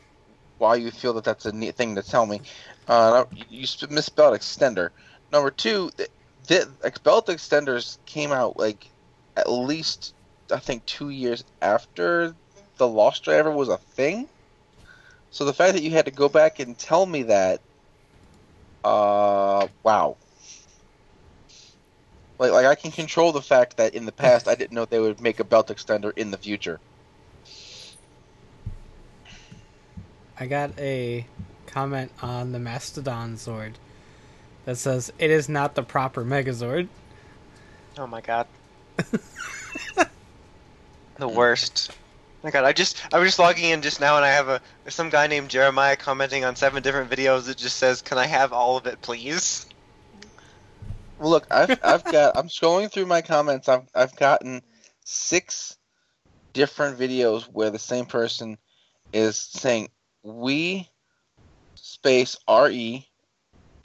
why you feel that that's a neat thing to tell me. Uh. You, misspelled extender. Number two. The, the belt extenders came out like at least I think two years after the Lost Driver was a thing. So the fact that you had to go back and tell me that, uh, wow. Like, like I can control the fact that in the past I didn't know they would make a belt extender in the future. I got a comment on the Mastodon Zord that says it is not the proper Megazord. Oh my god. the worst. My god, I just I was just logging in just now and I have a some guy named Jeremiah commenting on seven different videos that just says, "Can I have all of it, please?" Well, look, I've I've got I'm scrolling through my comments. I've I've gotten six different videos where the same person is saying we space re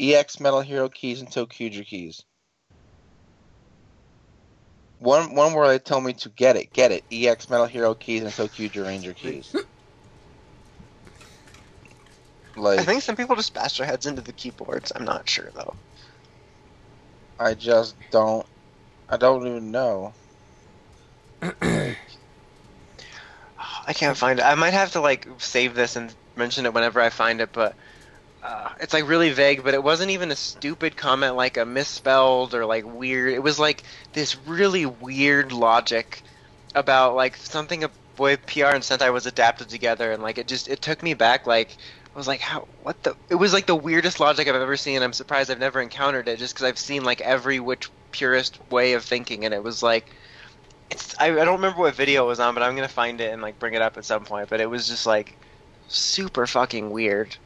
ex metal hero keys and tokuja keys. One one where they tell me to get it, get it. EX Metal Hero keys and Tokuja Ranger keys. Like I think some people just bash their heads into the keyboards. I'm not sure though. I just don't. I don't even know. I can't find it. I might have to like save this and mention it whenever I find it, but uh, it's like really vague. But it wasn't even a stupid comment like a misspelled or like weird. It was like this really weird logic about like something a boy PR and Sentai was adapted together, and like it just it took me back. Like I was like, how? What the? It was like the weirdest logic I've ever seen. I'm surprised I've never encountered it, just because I've seen like every which purest way of thinking, and it was like. It's, I, I don't remember what video it was on, but I'm gonna find it and like bring it up at some point. But it was just like super fucking weird,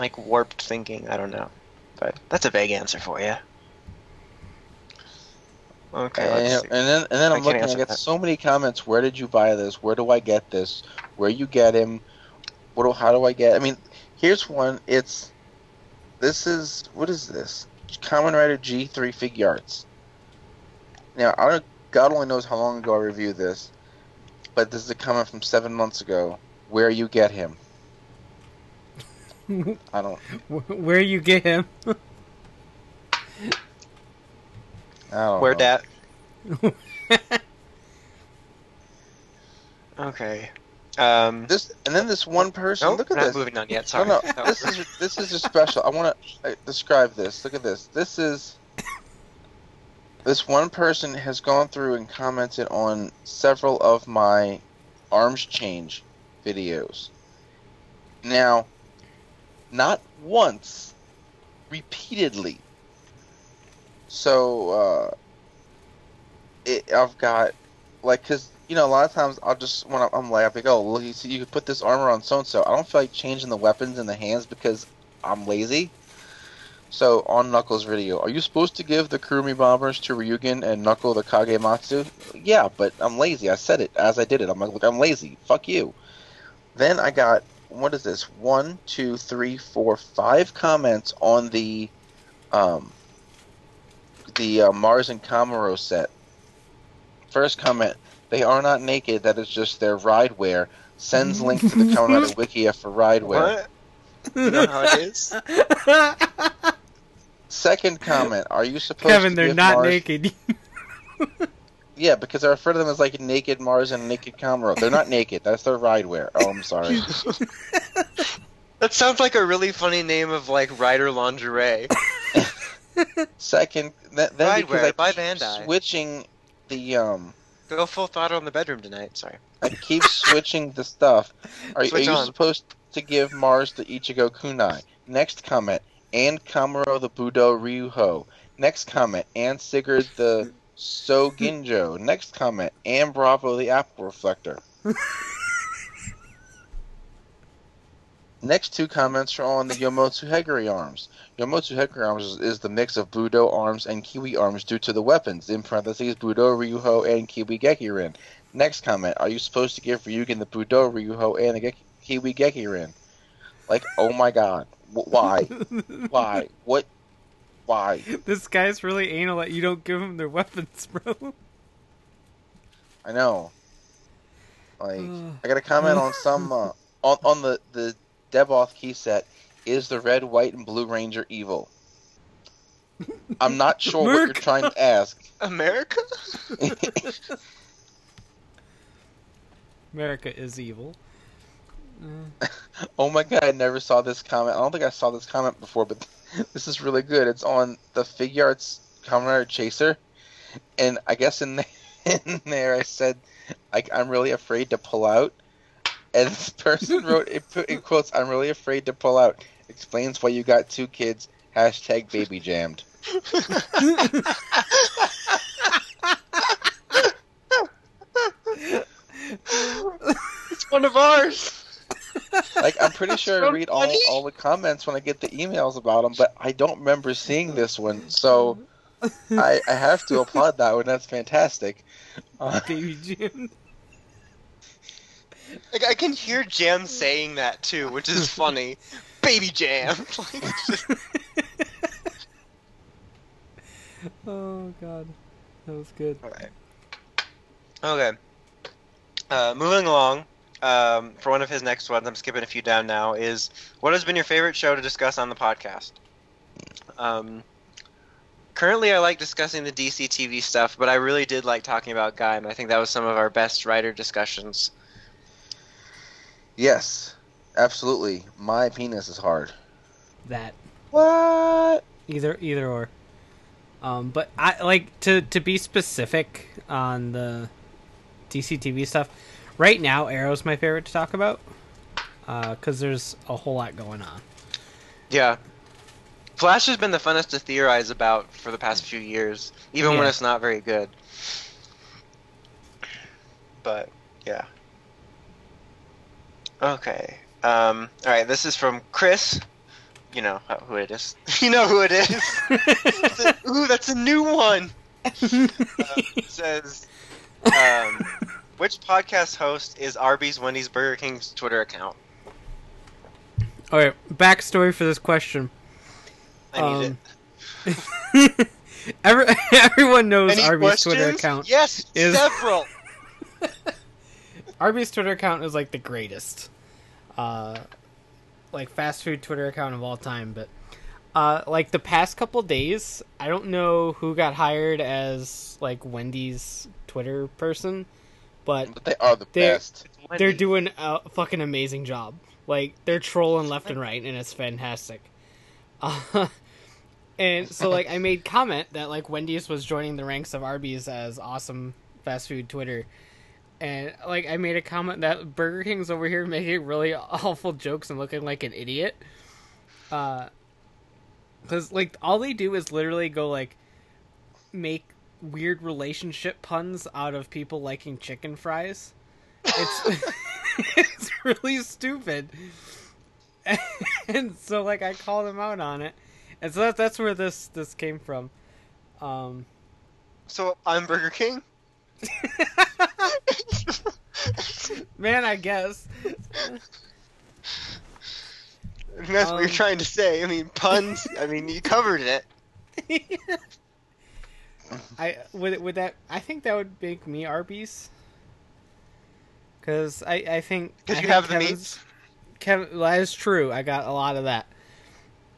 like warped thinking. I don't know, but that's a vague answer for you. Okay, and, and then and then I I'm can't looking. I that. so many comments. Where did you buy this? Where do I get this? Where you get him? What? Do, how do I get? I mean, here's one. It's this is what is this? Kamen Rider G3 Figure Arts. Now I don't. God only knows how long ago I reviewed this, but this is a comment from seven months ago. Where you get him? I don't. Where you get him? I don't Where that? Okay. Um. This and then this one person. Nope, look at not this. moving on yet. Sorry. No, no, this is this is just special. I want to describe this. Look at this. This is this one person has gone through and commented on several of my arms change videos. Now, not once, repeatedly. So, uh, it, I've got like because you know a lot of times I'll just when I'm, like I'm like oh look you see you could put this armor on so and so I don't feel like changing the weapons in the hands because I'm lazy. So on Knuckles' video, are you supposed to give the Kurumi bombers to Ryugen and Knuckle the Kagematsu? Yeah, but I'm lazy. I said it as I did it. I'm like, look, I'm lazy. Fuck you. Then I got what is this? One, two, three, four, five comments on the um the uh, Mars and Kamuro set. First comment: They are not naked. That is just their ride wear. Sends link to the Kamen Rider Wikia for ride wear. What? You know how it is? Second comment: Are you supposed to Kevin, to they're give not Mars... naked. Yeah, because I refer to them as like naked Mars and naked Kamuro. They're not naked. That's their ride wear. Oh, I'm sorry. That sounds like a really funny name of like rider lingerie. Second, th- then Ride because wear I by keep Bandai. switching the um, Go full throttle in the bedroom tonight. Sorry. I keep switching the stuff. Are, are you on. supposed to give Mars the Ichigo Kunai? Next comment, and Kamuro the Budo Ryuho. Next comment, and Sigurd the Soginjo. Next comment, and Bravo the Apple Reflector. Next two comments are on the Yomotsu Heguri arms. Yomotsu Heguri arms is, is the mix of Budo arms and Kiwi arms due to the weapons, in parentheses, Budo, Ryuho, and Kiwi Gekirin. Next comment, are you supposed to give Ryugen the Budo, Ryuho, and the Geki- Kiwi Gekirin? Like, oh my god. Wh- Why? Why? What? Why? this guy's really anal that you don't give him their weapons, bro. I know. Like, I got a comment on some, uh, on, on the, the Devoth key set, is the red, white, and blue ranger evil? I'm not sure what you're trying to ask. America? America is evil. Uh, oh my god, I never saw this comment. I don't think I saw this comment before, but this is really good. It's on the Figure Arts Kamen Chaser, and I guess in there, in there I said I, I'm really afraid to pull out, and this person wrote it in quotes, "I'm really afraid to pull out." Explains why you got two kids. Hashtag baby jammed. It's one of ours. Like I'm pretty sure I read all, funny. all the comments when I get the emails about them, but I don't remember seeing this one. So I, I have to applaud that one. That's fantastic. Uh, Baby Jim. Like I can hear Jam saying that too, which is funny. Baby Jam. Like, just- oh god, that was good. Alright. Okay. Uh, moving along, um, for one of his next ones, I'm skipping a few down now, is what has been your favorite show to discuss on the podcast? Um, currently, I like discussing the DC TV stuff, but I really did like talking about Guy, and I think that was some of our best writer discussions. yes, absolutely. My penis is hard. That What? either either or. Um, but I like to to be specific on the DC TV stuff. Right now, Arrow's my favorite to talk about because there's a whole lot going on. Yeah. Flash has been the funnest to theorize about for the past few years, even when it's not very good. But yeah. Okay. Um. All right. This is from Chris. You know who it is. you know who it is. It's a- ooh, that's a new one. Uh, says, um, which podcast host is Arby's, Wendy's, Burger King's Twitter account? All right, backstory for this question. I need Um, it. Every, everyone knows Any Arby's questions? Twitter account. Yes, is- several. Arby's Twitter account is like the greatest, uh, like fast food Twitter account of all time. But uh, like the past couple days, I don't know who got hired as like Wendy's Twitter person, but But they are the They're- best. they're doing a fucking amazing job. Like they're trolling left and right, and it's fantastic. Uh, and so like I made comment that like Wendy's was joining the ranks of Arby's as awesome fast food Twitter. And like I made a comment that Burger King's over here making really awful jokes and looking like an idiot. Uh cuz like all they do is literally go like make weird relationship puns out of people liking chicken fries. It's it's really stupid. and so like I called him out on it. And so that, that's where this this came from. Um So I'm Burger King. man, I guess. That's what you're Um, trying to say. I mean, puns. I mean, you covered it. I would would that I think that would make me Arby's. Cuz I I think Because you think have the Kevin's- meats. Kevin, well, that is true. I got a lot of that.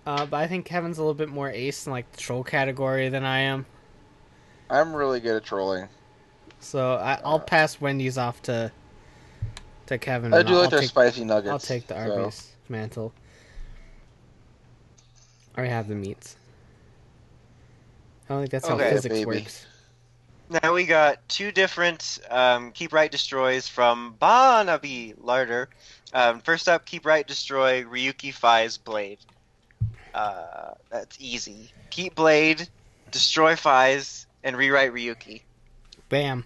Uh, but I think Kevin's a little bit more ace in like the troll category than I am. I'm really good at trolling. So I, I'll Uh, pass Wendy's off to to Kevin. I do I'll, like I'll their take, spicy nuggets. I'll take the so- Arby's mantle. I have the meats. I don't think that's how Okay, physics baby. works. Now we got two different um, Keep Right Destroys from Banabi Larder. Um, first up, Keep Right Destroy Ryuki Faiz Blade. Uh, that's easy. Keep Blade, destroy Faiz, and rewrite Ryuki. Bam.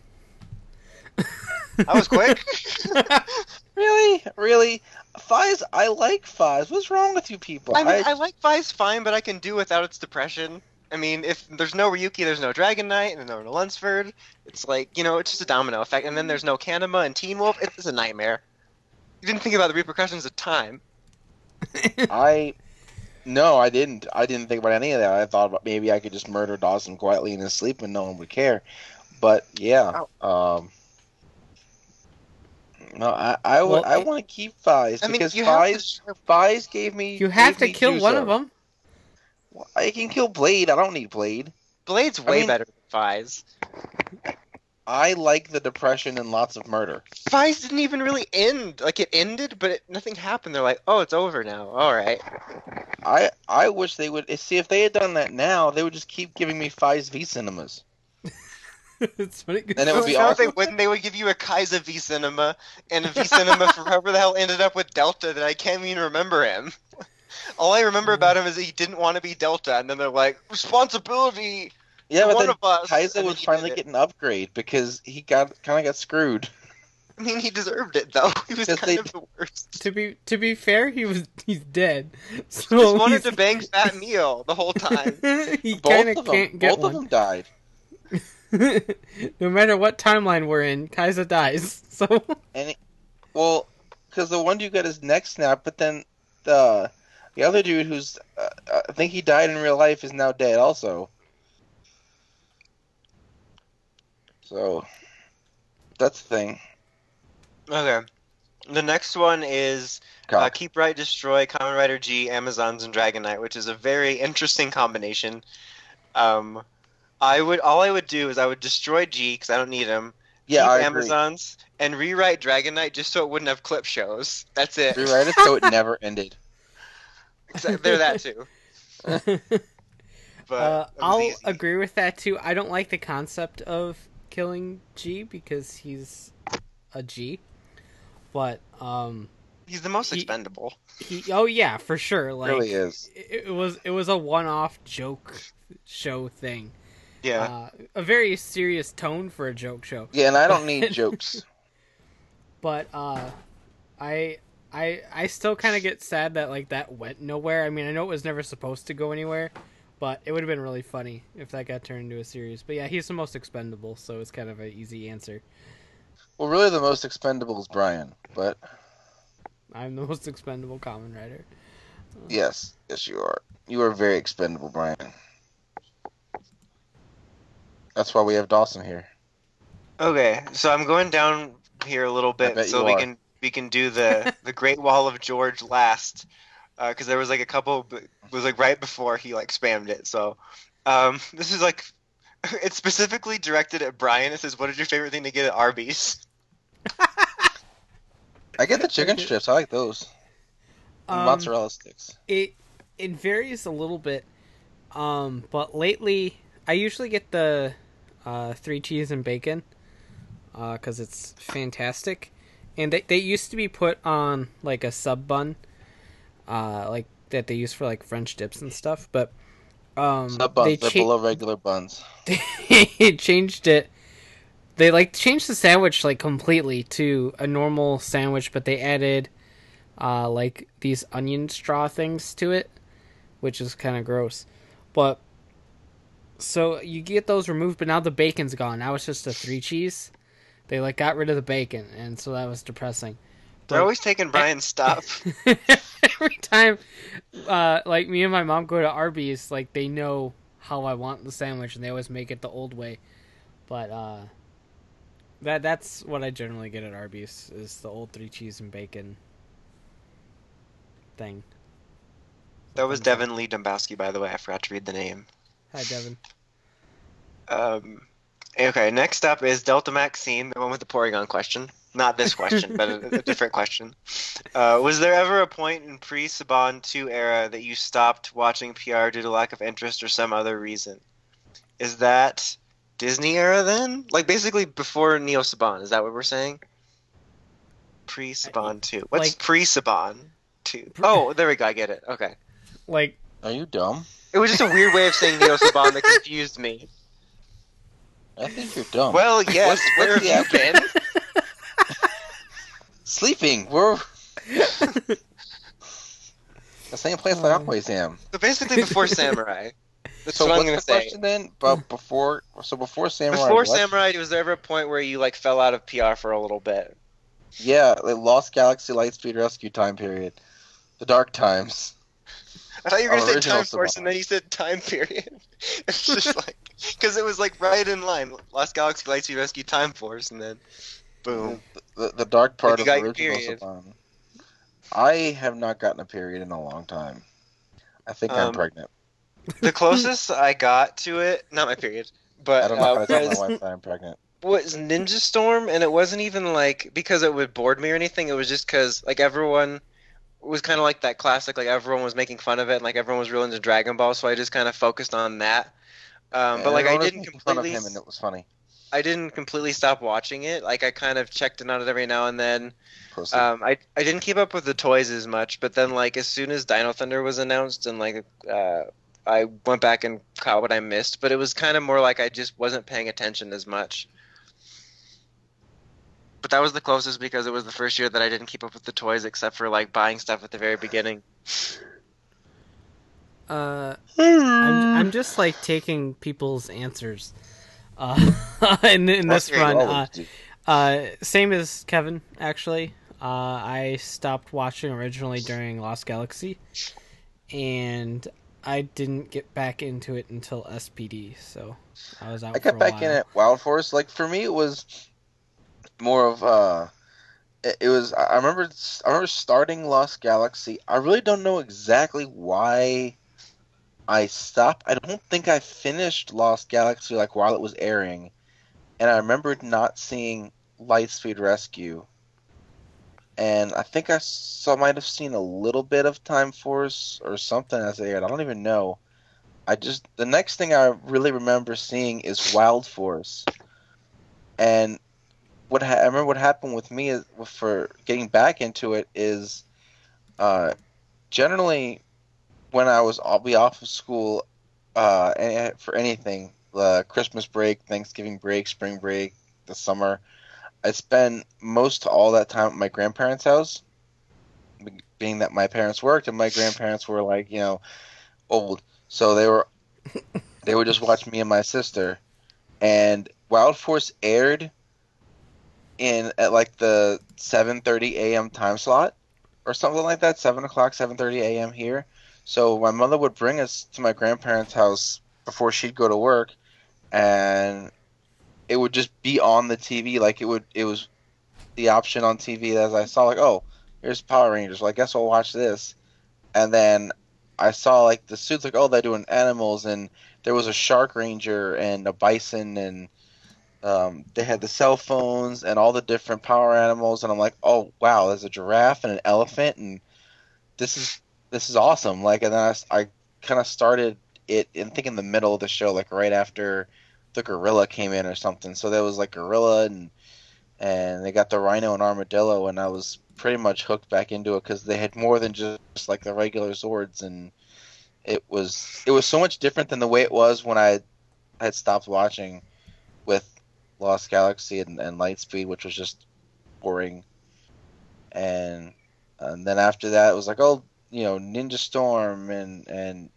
That was quick. Really, really, Faiz. I like Faiz. What's wrong with you people? I mean, I like Faiz fine, but I can do without its depression. I mean, if there's no Ryuki, there's no Dragon Knight, and there's no Lunsford. It's like, you know, it's just a domino effect. And then there's no Kanema and Teen Wolf. It's a nightmare. You didn't think about the repercussions of time. I no, I didn't. I didn't think about any of that. I thought about maybe I could just murder Dawson quietly in his sleep and no one would care. But yeah, um, no, I I, would, Well, I it- want to keep Faiz I mean, because you have Faiz to. Faiz gave me. You have to me kill one Juzo. of them. I can kill Blade. I don't need Blade. Blade's way mean- better than Faiz. I like the depression and lots of murder. Faiz didn't even really end. Like, it ended, but it, nothing happened. They're like, oh, it's over now. All right. I I wish they would see if they had done that now. They would just keep giving me Faiz V cinemas. it's funny. 'cause- And it would be no, awesome. they wouldn't. They would give you a Kaiser V Cinema and a V Cinema for whoever the hell ended up with Delta that I can't even remember him. All I remember about him is that he didn't want to be Delta, and then they're like, responsibility. Yeah, but one then of us. Kaiser and would then finally did get an upgrade because he got kind of got screwed. I mean, he deserved it though. He was kind they- of the worst. To be to be fair, he was he's dead. Just So wanted to bang Fat Meal the whole time. he both kind of of them, can't get both of them died. no matter what timeline we're in, Kaiser dies. So and Well, because the one dude got his neck snapped, but then the the other dude who's uh, I think he died in real life is now dead also. So that's the thing. Okay. The next one is uh, Keep Right, Destroy, Kamen Rider G, Amazons, and Dragon Knight, which is a very interesting combination. Um, I would all I would do is I would destroy G because I don't need him. yeah, I agree. Amazons and rewrite Dragon Knight just so it wouldn't have clip shows. That's it. Rewrite it so it never ended. They're that too. But uh, I'll easy. agree with that too. I don't like the concept of killing G because he's a G. But um He's the most he- expendable. he oh yeah, for sure. Like really is. it, it was it was a one-off joke show thing. Yeah. Uh, a very serious tone for a joke show. Yeah, and I don't need jokes. but uh i i i still kind of get sad that like that went nowhere i mean i know it was never supposed to go anywhere but it would have been really funny if that got turned into a series but yeah he's the most expendable so it's kind of an easy answer Well, really, the most expendable is Brian, but i'm the most expendable Kamen Rider yes, yes, you are. You are very expendable, Brian. That's why we have Dawson here. Okay, so I'm going down here a little bit so we are. can we can do the the Great Wall of George last because there was like a couple was like right before he like spammed it. So um, this is like it's specifically directed at Brian. It says, "What is your favorite thing to get at Arby's?" I get the chicken strips. I like those. And Um, mozzarella sticks. it it varies a little bit um but lately i usually get the uh three cheese and bacon uh because it's fantastic and they, they used to be put on like a sub bun uh like that they use for like french dips and stuff but um Sub buns. they They're cha- below regular buns. they changed it they like changed the sandwich like completely to a normal sandwich but they added uh like these onion straw things to it which is kind of gross but so you get those removed but now the bacon's gone now it's just a three cheese they like got rid of the bacon and so that was depressing They're always taking Brian's stuff. every time uh like me and my mom go to arby's like they know how i want the sandwich and they always make it the old way but uh that that's what i generally get at arby's is the old three cheese and bacon thing That was Devin Lee Dombowski, by the way. I forgot to read the name. hi devin Um, okay, next up is Delta Maxine, the one with the Porygon question. Not this question, but a, a different question. Uh, was there ever a point in pre Saban 2 era that you stopped watching PR due to lack of interest or some other reason? Is that Disney era then? Like basically before Neo Saban, is that what we're saying? Pre Saban 2. What's Like- pre Saban 2? Oh, there we go, I get it. Okay. like Are you dumb? It was just a weird way of saying Neo Saban that confused me. I think you're dumb. Well, yes, where have you been? Sleeping. We're the same place I Um, always am. So basically, before Samurai. That's So what I'm gonna the say. question then? But before, so before Samurai. Before what? Samurai, was there ever a point where you like fell out of PR for a little bit? Yeah, like Lost Galaxy Lightspeed Rescue time period, the dark times. I thought you were Oh, gonna say original time force, and then you said time period. it's just like because it was like right in line. Lost Galaxy Lightspeed Rescue Time Force, and then boom. The, the dark part you of original period. Saban. I have not gotten a period in a long time. I think I'm Um, pregnant. The closest I got to it, not my period, but I don't know uh, to tell was, my wife that I'm pregnant. was Ninja Storm, and it wasn't even like because it would bored me or anything. It was just because like everyone was kind of like that classic, like everyone was making fun of it, and like everyone was real into Dragon Ball, so I just kind of focused on that. Um, but like I didn't fun of completely, him, and it was funny. I didn't completely stop watching it. Like I kind of checked in on it out every now and then. Um, I I didn't keep up with the toys as much, but then like as soon as Dino Thunder was announced and like uh, I went back and caught what I missed, but it was kind of more like I just wasn't paying attention as much. But that was the closest because it was the first year that I didn't keep up with the toys except for like buying stuff at the very beginning. Uh, I'm, I'm just like taking people's answers. Uh, in, in this Okay, run, uh, uh, same as Kevin actually. Uh, I stopped watching originally during Lost Galaxy, and I didn't get back into it until SPD. So I was out. I got for a back while. in at Wild Force. Like for me, it was more of uh, it, was. I remember. I remember starting Lost Galaxy. I really don't know exactly why I stopped. I don't think I finished Lost Galaxy like while it was airing, and I remembered not seeing Lightspeed Rescue. And I think I saw, might have seen a little bit of Time Force or something as it aired. I don't even know. I just the next thing I really remember seeing is Wild Force, and what ha- I remember what happened with me is, for getting back into it is, uh, generally when I was I'll be off of school, uh, for anything, uh, Christmas break, Thanksgiving break, spring break, the summer, I spend most all that time at my grandparents' house, being that my parents worked and my grandparents were like you know old so they were they would just watch me and my sister. And Wild Force aired in at like the 7:30 a.m. time slot or something like that, seven o'clock, 7:30 a.m. here. So my mother would bring us to my grandparents' house before she'd go to work, and it would just be on the TV. Like it would, it was the option on TV as I saw. Like, oh, here's Power Rangers. Well, I guess I'll watch this. And then I saw like the suits. Like, oh, they're doing animals, and there was a shark ranger and a bison, and um, they had the cell phones and all the different power animals. And I'm like, oh wow, there's a giraffe and an elephant, and this is this is awesome. Like, and then I, I kind of started it, I think in the middle of the show, like right after the gorilla came in or something. So there was like gorilla and and they got the rhino and armadillo, and I was pretty much hooked back into it because they had more than just like the regular swords, and it was it was so much different than the way it was when I had stopped watching with Lost Galaxy and, and Lightspeed, which was just boring. And and then after that, it was like, oh, you know, Ninja Storm, and and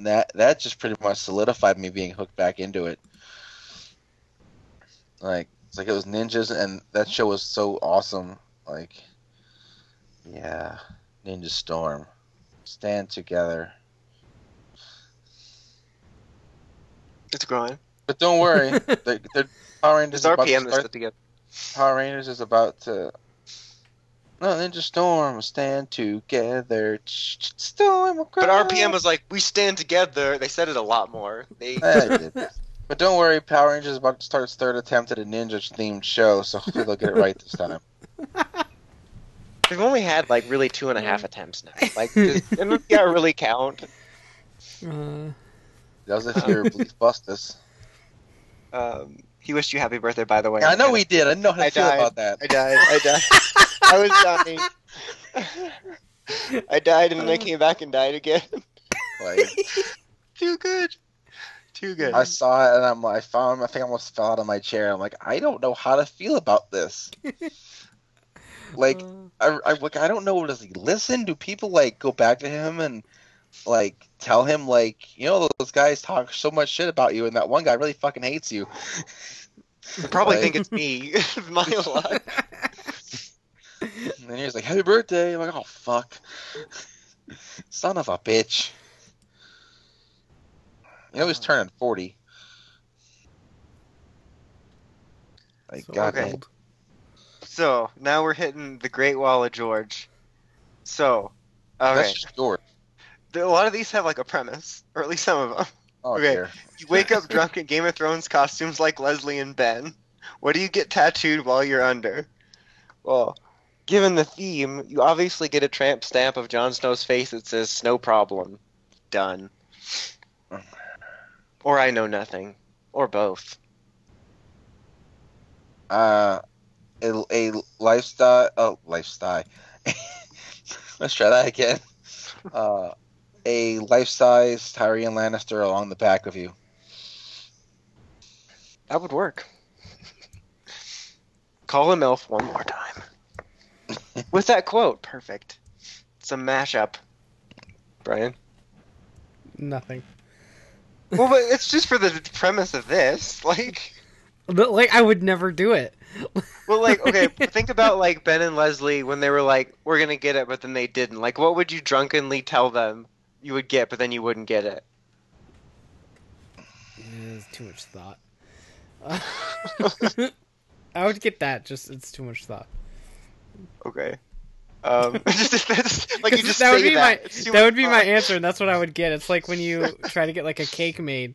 that that just pretty much solidified me being hooked back into it. Like it's like it was ninjas, and that show was so awesome. Like, yeah, Ninja Storm, stand together. It's growing. But don't worry, the, the Power Rangers This is about to RPM is start together. Power Rangers is about to. No, Ninja Storm, stand together. Storm But cry. RPM was like, we stand together. They said it a lot more. They Yeah, I did. But don't worry, Power Rangers is about to start its third attempt at a ninja themed show, so hopefully they'll get it right this time. They've only had like really two and a half attempts now. Like, does NPR really count? Uh, That was if you're Bleach Bustus. Um, he wished you happy birthday, by the way. I know he did. I didn't know how to I feel died. about that. I died. I died. I was dying. I died and then I came back and died again. Like, Too good. Too good. I saw it and I'm like, I found. I think I almost fell out of my chair. I'm like, I don't know how to feel about this. Like, uh, I, I like I don't know. Does he listen? Do people like go back to him and like tell him like you know those guys talk so much shit about you and that one guy really fucking hates you. I probably like- think it's me. My luck. And then he's like, "Happy birthday!" I'm like, "Oh fuck, son of a bitch." You know he's turning forty. Like, so God okay. old. So now we're hitting the Great Wall of George. So, okay, that's just George. A lot of these have like a premise, or at least some of them. Oh Okay. dear. You wake up drunk in Game of Thrones costumes like Leslie and Ben. What do you get tattooed while you're under? Well, given the theme, you obviously get a tramp stamp of Jon Snow's face that says "No problem." Done. Or I know nothing, or both. Uh, a, a lifestyle. Oh, lifestyle. Let's try that again. Uh, a life-size Tyrion Lannister along the back of you. That would work. Call him Elf one more time. With that quote, perfect. It's a mashup. Brian. Nothing. Well, but it's just for the premise of this. Like, But like, I would never do it. well, like, okay, think about like Ben and Leslie when they were like, "We're gonna get it," but then they didn't. Like, what would you drunkenly tell them you would get, but then you wouldn't get it? It's too much thought. I would get that. Just it's too much thought. Okay. Um, just, like you just that would be that. my that would be my answer, and that's what I would get. It's like when you try to get like a cake made,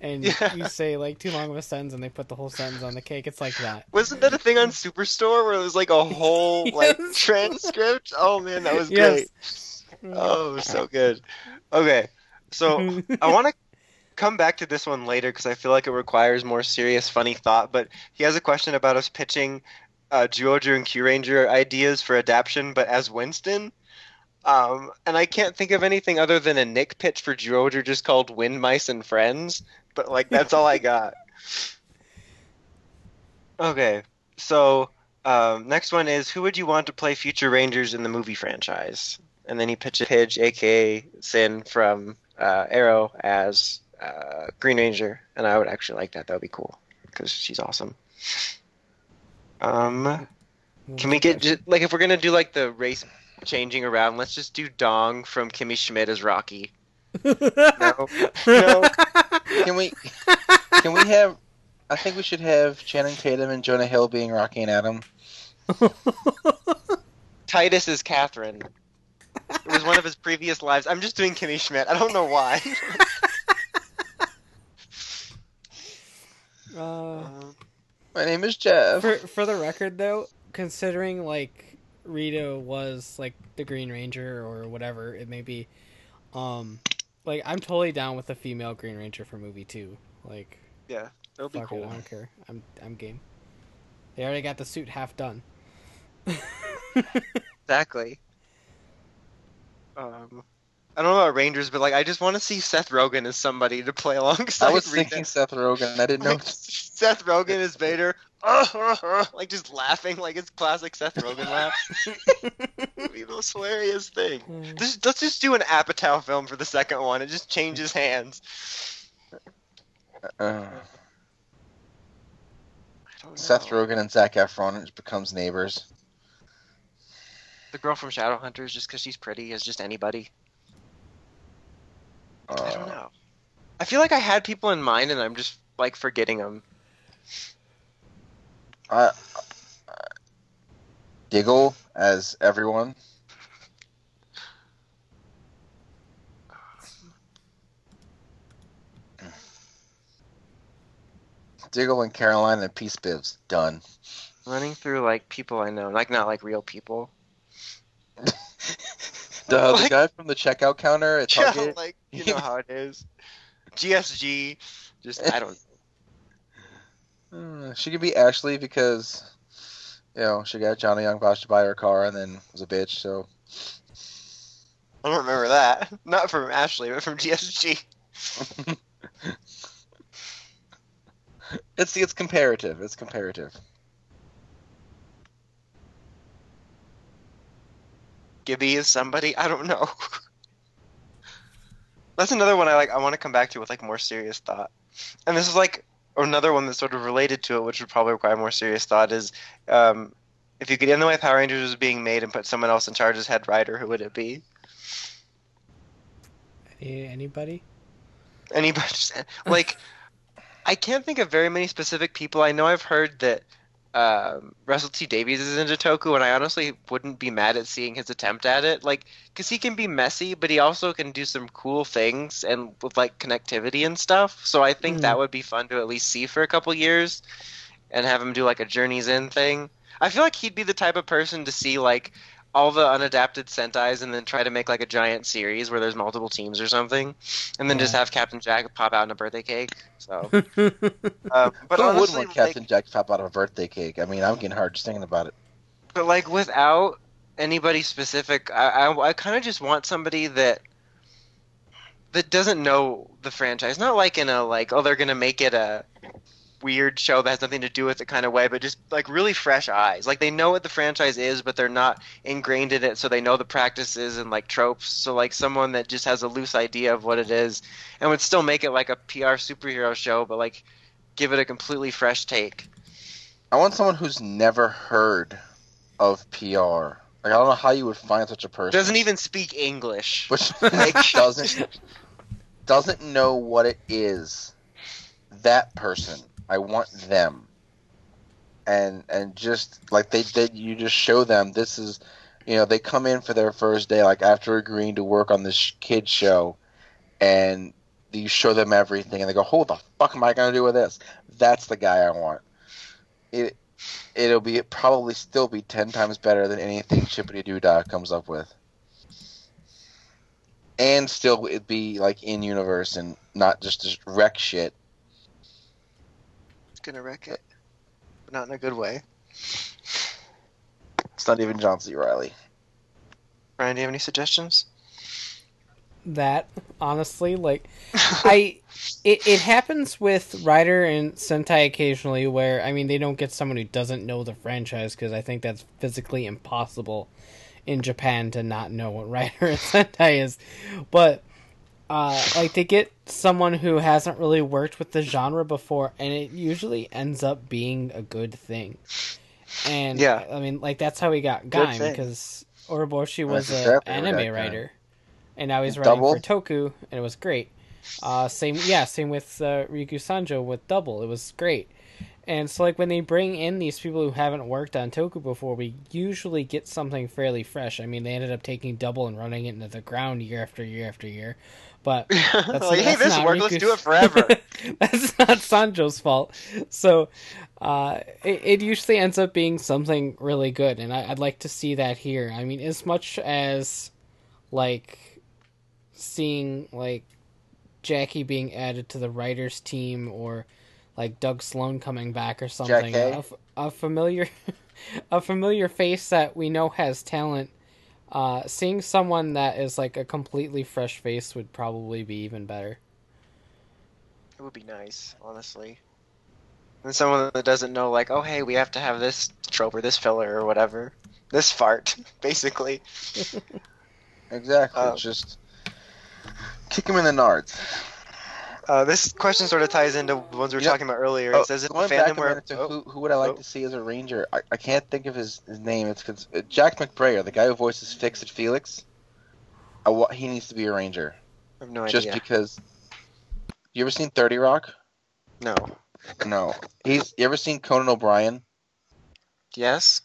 and Yeah. you say like too long of a sentence, and they put the whole sentence on the cake. It's like that. Wasn't that a thing on Superstore where it was like a whole like transcript? Oh man, that was Yes. great. Oh, so good. Okay, so I want to come back to this one later because I feel like it requires more serious, funny thought. But he has a question about us pitching uh, Zyuohger and Kyuranger ideas for adaptation, but as Winston. Um, and I can't think of anything other than a Nick pitch for Zyuohger just called Wind Mice and Friends. But like that's all I got. Okay, so um, next one is who would you want to play future Rangers in the movie franchise? And then he pitches Pidge, aka Sin from uh, Arrow, as uh, Green Ranger, and I would actually like that. That would be cool because she's awesome. Um, can we get ju- like if we're gonna do like the race changing around? Let's just do Dong from Kimmy Schmidt as Rocky. No, no. Can we? Can we have? I think we should have Channing Tatum and Jonah Hill being Rocky and Adam. Titus is Catherine. It was one of his previous lives. I'm just doing Kimmy Schmidt. I don't know why. Uh, My name is Jeff. for for the record, though, considering like Rita was like the Green Ranger or whatever it may be, um, like I'm totally down with a female Green Ranger for movie two. Like, yeah, that'll be fuck it, cool. I don't care. I'm I'm game. They already got the suit half done. Exactly. Um, I don't know about Rangers, but like I just want to see Seth Rogen as somebody to play alongside. I was Rita. thinking Seth Rogen. I didn't know. Like, Seth Rogen is Vader, like just laughing like it's classic Seth Rogen laugh. It'd be the most hilarious thing. Just, let's just do an Apatow film for the second one. It just changes hands. Uh, I don't Seth know. Rogen and Zac Efron. Just becomes neighbors. The girl from Shadowhunters, just because she's pretty, is just anybody. I don't Uh, know. I feel like I had people in mind, and I'm just like forgetting them. I, I, Diggle as everyone. Diggle and Caroline and Peace Bibs. Done. Running through like people I know, like not like real people. The, the guy from the checkout counter at Yeah, like you know how it is. GSG, just I don't. Uh, she could be Ashley because, you know, she got Johnny Yong Bosch to buy her car and then was a bitch. So I don't remember that. Not from Ashley, but from GSG. it's it's comparative. It's comparative. Gibby is somebody I don't know. That's another one I like. I want to come back to with like more serious thought. And this is like another one that's sort of related to it, which would probably require more serious thought. Is um, if you could end the way Power Rangers was being made and put someone else in charge as head writer, who would it be? Any, anybody? Anybody? Like, I can't think of very many specific people. I know I've heard that um, Russell T Davies is into Toku, and I honestly wouldn't be mad at seeing his attempt at it. Like, because he can be messy, but he also can do some cool things and with like connectivity and stuff. So I think Mm. that would be fun to at least see for a couple years, and have him do like a Journeys In thing. I feel like he'd be the type of person to see like all the unadapted Sentais and then try to make like a giant series where there's multiple teams or something, and then just have Captain Jack pop out in a birthday cake. So, yeah, um, but Who honestly, wouldn't want like- Captain Jack to pop out of a birthday cake? I mean, I'm getting hard just thinking about it. but like without anybody specific, I I, I kind of just want somebody that that doesn't know the franchise. Not like in a like oh they're gonna make it a weird show that has nothing to do with it kind of way, but just like really fresh eyes. Like they know what the franchise is, but they're not ingrained in it, so they know the practices and like tropes. So like someone that just has a loose idea of what it is and would still make it like a PR superhero show, but like give it a completely fresh take. I want someone who's never heard of PR. Like I don't know how you would find such a person. Doesn't even speak English. which like doesn't doesn't know what it is. That person, I want them, and and just like they did, you just show them this is, you know, they come in for their first day, like after agreeing to work on this kid show, and you show them everything, and they go, "Who the fuck am I gonna do with this?" That's the guy I want. It it'll be probably still be ten times better than anything Chippity Doodah comes up with and still it be like in universe and not just just wreck shit. It's gonna wreck it, but not in a good way. It's not even John C. Reilly. Ryan, do you have any suggestions? that honestly like i it, it happens with Rider and sentai occasionally where i mean they don't get someone who doesn't know the franchise because i think that's physically impossible in japan to not know what Rider and sentai is but uh like they get someone who hasn't really worked with the genre before and it usually ends up being a good thing and Yeah. i mean like that's how we got Gaim because Urobuchi was an exactly anime writer and now he's writing Double? for Toku, and it was great. Uh, same, yeah, same with uh, Riku Sanjo with Double. It was great. And so, like when they bring in these people who haven't worked on Toku before, we usually get something fairly fresh. I mean, they ended up taking Double and running it into the ground year after year after year. But that's, like, hey, that's this worked. Let's do it forever. that's not Sanjo's fault. So uh, it, it usually ends up being something really good, and I, I'd like to see that here. I mean, as much as like seeing like Jackie being added to the writers team or like Doug Sloan coming back or something, a, a familiar a familiar face that we know has talent. Uh, seeing someone that is like a completely fresh face would probably be even better. It would be nice, honestly. And someone that doesn't know, like, oh, hey, we have to have this trope or this filler or whatever. This fart, basically. Exactly. It's just kick him in the nards. Uh, this question sort of ties into the ones we were talking about earlier. Oh, it says if the fandom to oh, who, who would I like oh. to see as a ranger? I, I can't think of his, his name. It's uh, Jack McBrayer, the guy who voices Fix It Felix. I he needs to be a ranger I have no just idea. because. You ever seen Thirty Rock? No. No. He's. You ever seen Conan O'Brien? Yes?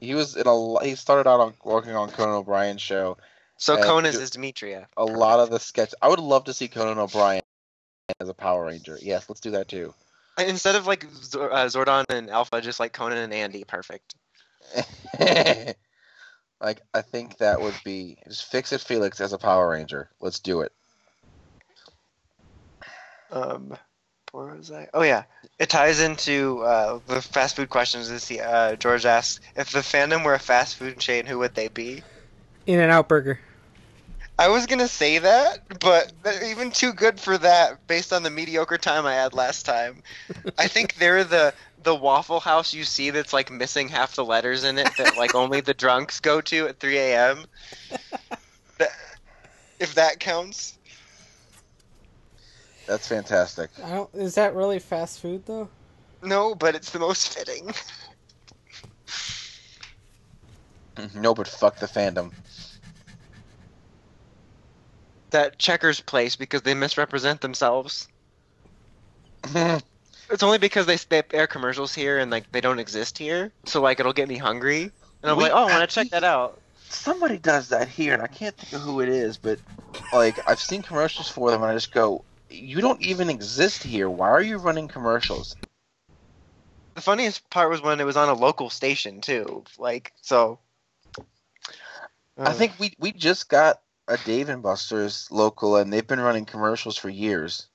He was in a. He started out on working on Conan O'Brien's show. So Conan's do- is Demetria. A lot of the sketch. I would love to see Conan O'Brien as a Power Ranger. Yes, let's do that too. Instead of like Zor- uh, Zordon and Alpha, just like Conan and Andy. Perfect. like I think that would be just fix it Felix as a Power Ranger. Let's do it. Um, where was I? Oh yeah, it ties into uh, the fast food questions. This uh, George asks if the fandom were a fast food chain, who would they be? In and Out Burger. I was gonna say that, but they're even too good for that based on the mediocre time I had last time. I think they're the the Waffle House you see that's like missing half the letters in it that like only the drunks go to at 3 a.m. If that counts. That's fantastic. I don't. Is that really fast food though? No, but it's the most fitting. No, but fuck the fandom. That checkers place because they misrepresent themselves. It's only because they, they air commercials here and like they don't exist here, so like it'll get me hungry, and I'm We- like, oh, I want to check that out. Somebody does that here, and I can't think of who it is, but like I've seen commercials for them, and I just go, "You don't even exist here. Why are you running commercials?" The funniest part was when it was on a local station too. Like so. I think we we just got a Dave and Buster's local, and they've been running commercials for years.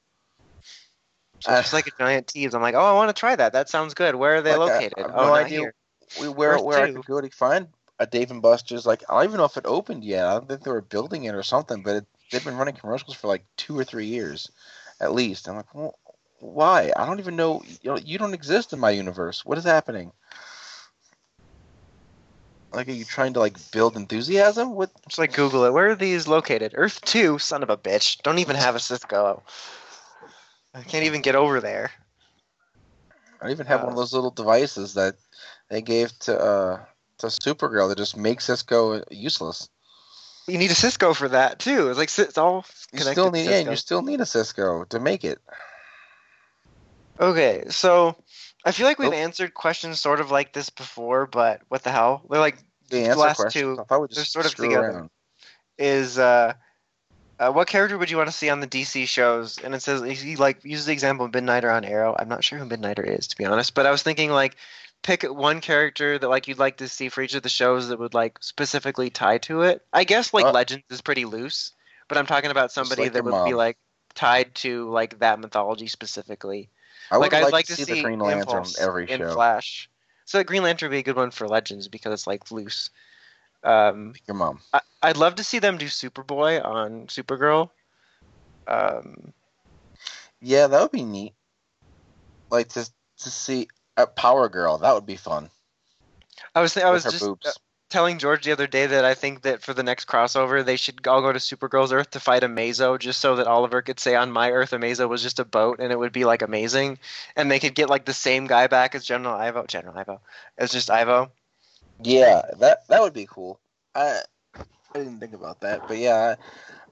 So it's just like a giant tease. I'm like, oh, I want to try that. That sounds good. Where are they Like, located? I have oh, no idea. here. We, where Where's where I could go to find a Dave and Buster's, like I don't even know if it opened yet. I don't think they were building it or something, but it, they've been running commercials for like two or three years, at least. I'm like, well, why? I don't even know. You, know, you don't exist in my universe. What is happening? Like, are you trying to like build enthusiasm? What? Just like Google it. Where are these located? Earth two, son of a bitch. Don't even have a Cisco. I can't even get over there. I even have one of those little devices that they gave to uh to Supergirl that just makes Cisco useless. You need a Cisco for that too. It's like it's all You connected. still to need, yeah, you still need a Cisco to make it. Okay, so I feel like we've Oh. answered questions sort of like this before, but what the hell? They're like The answer last question. two, I we they're just sort of together. around. is uh, uh, what character would you want to see on the DC shows? And it says he like uses the example of Midnighter on Arrow. I'm not sure who Midnighter is to be honest, but I was thinking like pick one character that like you'd like to see for each of the shows that would like specifically tie to it. I guess like Uh, Legends is pretty loose, but I'm talking about somebody like that would be like tied to like that mythology specifically. I would like I'd like, like to see, the Green Lantern every in show. Flash. So Green Lantern would be a good one for Legends because it's like loose. Um, Your mom. I, I'd love to see them do Superboy on Supergirl. Um, Yeah, that would be neat. Like to to see a Power Girl. That would be fun. I was th- I was her just boobs. Telling George the other day that I think that for the next crossover they should all go to Supergirl's Earth to fight Amazo just so that Oliver could say on my Earth Amazo was just a boat and it would be like amazing, and they could get like the same guy back as General Ivo, General Ivo, as just Ivo. Yeah, that that would be cool. I I didn't think about that, but yeah,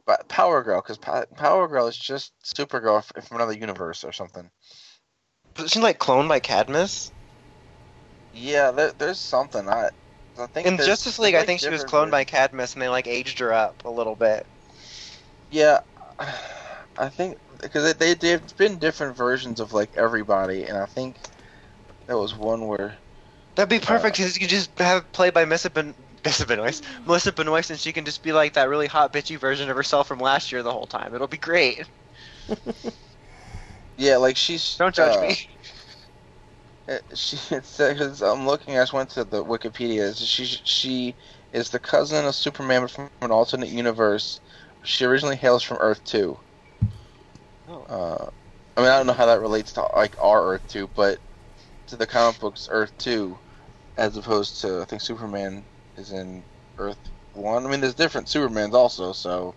but Power Girl because Power Girl is just Supergirl from another universe or something. Isn't she like cloned by Cadmus? Yeah, there, there's something. I In Justice League, I think she was cloned by Cadmus, and they like aged her up a little bit. Yeah, I think because they, they they've been different versions of like everybody, and I think there was one where That'd be perfect Uh, because you could just have it played by Melissa, ben- Melissa Benoist, Melissa Benoist, and she can just be like that really hot bitchy version of herself from last year the whole time. It'll be great. yeah, like she's Don't judge uh, me. Uh, She because I'm looking. I just went to the Wikipedia. She she is the cousin of Superman from an alternate universe. She originally hails from Earth Two. Oh. Uh, I mean, I don't know how that relates to like our Earth Two, but to the comic books Earth Two, as opposed to I think Superman is in Earth One. I mean, there's different Supermans also, so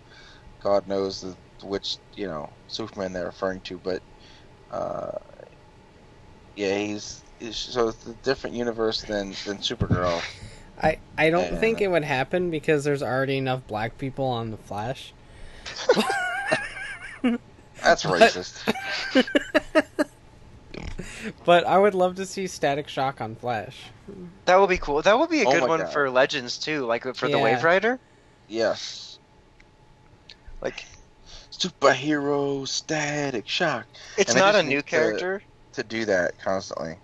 God knows the, which you know Superman they're referring to, but. Uh, yeah, he's, he's so it's a different universe than than Supergirl. I I don't Yeah. think it would happen because there's already enough black people on the Flash. That's racist. But I would love to see Static Shock on Flash. That would be cool. That would be a Oh good my one God. for Legends too, like for the Yeah. Wave Rider. Yes. Like Superhero static shock it's And not a new need to- character, to do that constantly.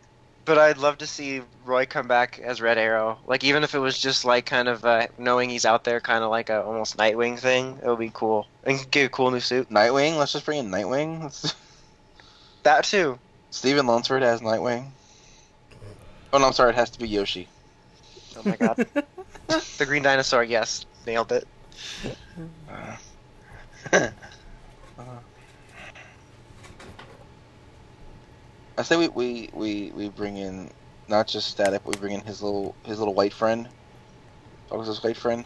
but I'd love to see Roy come back as Red Arrow. Like even if it was just like kind of uh, knowing he's out there, kind of like a almost Nightwing thing. It would be cool and get a cool new suit. Nightwing. Let's just bring in Nightwing. Let's- That too. Stephen Lunsford has Nightwing. Oh no, I'm sorry. It has to be Yoshi. Oh my god, the Green Dinosaur. Yes, nailed it. I say we, we, we, we bring in not just Static, we bring in his little his little white friend. What was his white friend?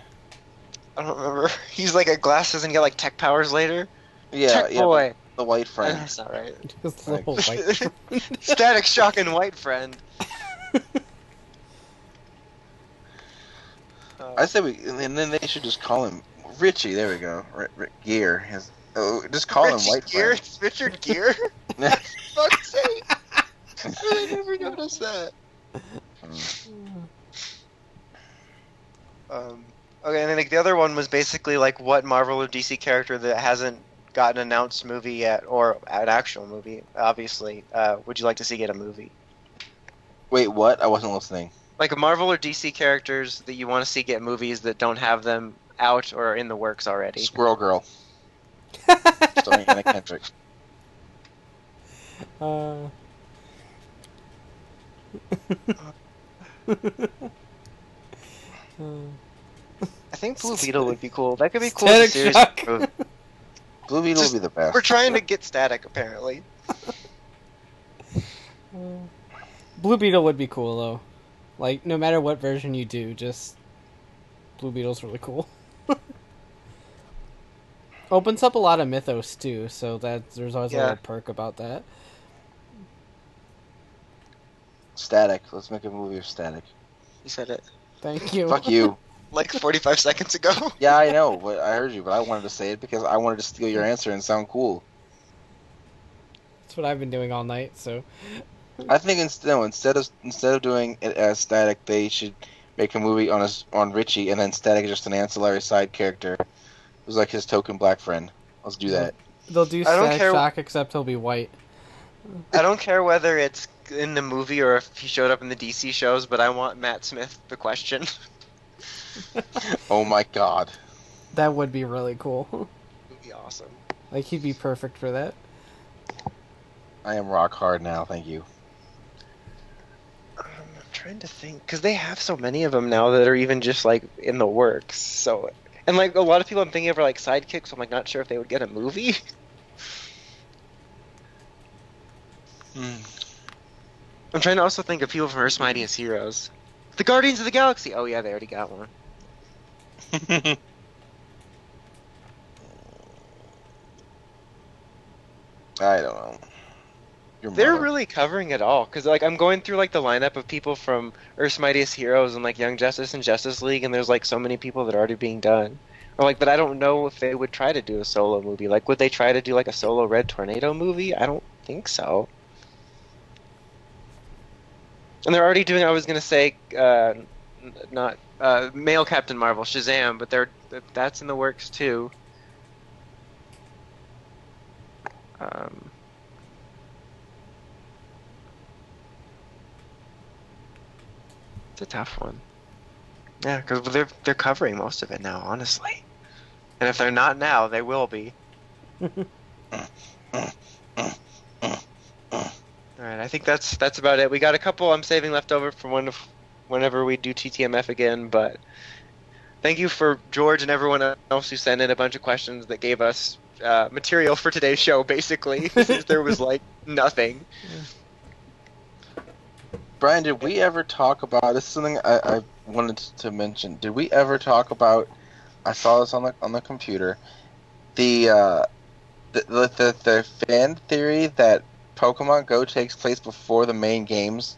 I don't remember. He's like a glasses and get like tech powers later. Yeah, tech yeah, boy. the white friend. That's not right. Just Like- little white. Static Shock and White Friend. Uh, I say we, and then they should just call him Richie. There we go. R- R- Gear. His, oh, just call him White Gear? Friend. It's Richard Gear? Fuck's sake! I never noticed that. Um, okay, and then like, the other one was basically like what Marvel or DC character that hasn't got an announced movie yet, or an actual movie, obviously, uh, would you like to see get a movie? Wait, what? I wasn't listening. Like Marvel or DC characters that you want to see get movies that don't have them out or in the works already. Squirrel Girl, starring Anna Kendrick. uh, I think Blue Beetle would be cool. That could be cool. as a Static series Shock. Blue Beetle Just- would be the best. We're trying to get static, apparently. Blue Beetle would be cool though. Like no matter what version you do, just Blue Beetle's really cool. Opens up a lot of mythos too, so that there's always a little perk about that. Static. Let's make a movie of Static. You said it Thank you. Fuck you. like 45 seconds ago. Yeah, I know, but I heard you, but I wanted to say it because I wanted to steal your answer and sound cool. That's what I've been doing all night. So I think instead, no, instead of instead of doing it as Static, they should make a movie on his, on Richie, and then Static is just an ancillary side character. It was like his token black friend. Let's do that. they'll do I don't Static care- Shock, except he'll be white. I don't care whether it's in the movie or if he showed up in the DC shows, but I want Matt Smith the question. Oh my god. That would be really cool. would be awesome. like he'd be perfect for that. I am rock hard now, thank you. Um, I'm trying to think because they have so many of them now that are even just like in the works. So, and like a lot of people I'm thinking of are like sidekicks. So I'm like not sure if they would get a movie. Hmm. I'm trying to also think of people from Earth's Mightiest Heroes. The Guardians of the Galaxy. Oh yeah, they already got one. I don't know. Your They're mother. really covering it all because like I'm going through like the lineup of people from Earth's Mightiest Heroes and like Young Justice and Justice League, and there's like so many people that are already being done. Or like, but I don't know if they would try to do a solo movie. Like, would they try to do like a solo Red Tornado movie? I don't think so. And they're already doing. I was gonna say, uh, not uh, male Captain Marvel, Shazam, but they're that's in the works too. Um, it's a tough one. Yeah, because they're they're covering most of it now, honestly. And if they're not now, they will be. All right, I think that's that's about it. We got a couple I'm saving left over for when whenever we do TTMF again, but thank you for George and everyone else who sent in a bunch of questions that gave us uh, material for today's show. Basically, since there was like nothing. Brian, did we ever talk about this? Is something I, I wanted to mention. Did we ever talk about? I saw this on the on the computer. The uh, the, the the the fan theory that Pokemon Go takes place before the main games.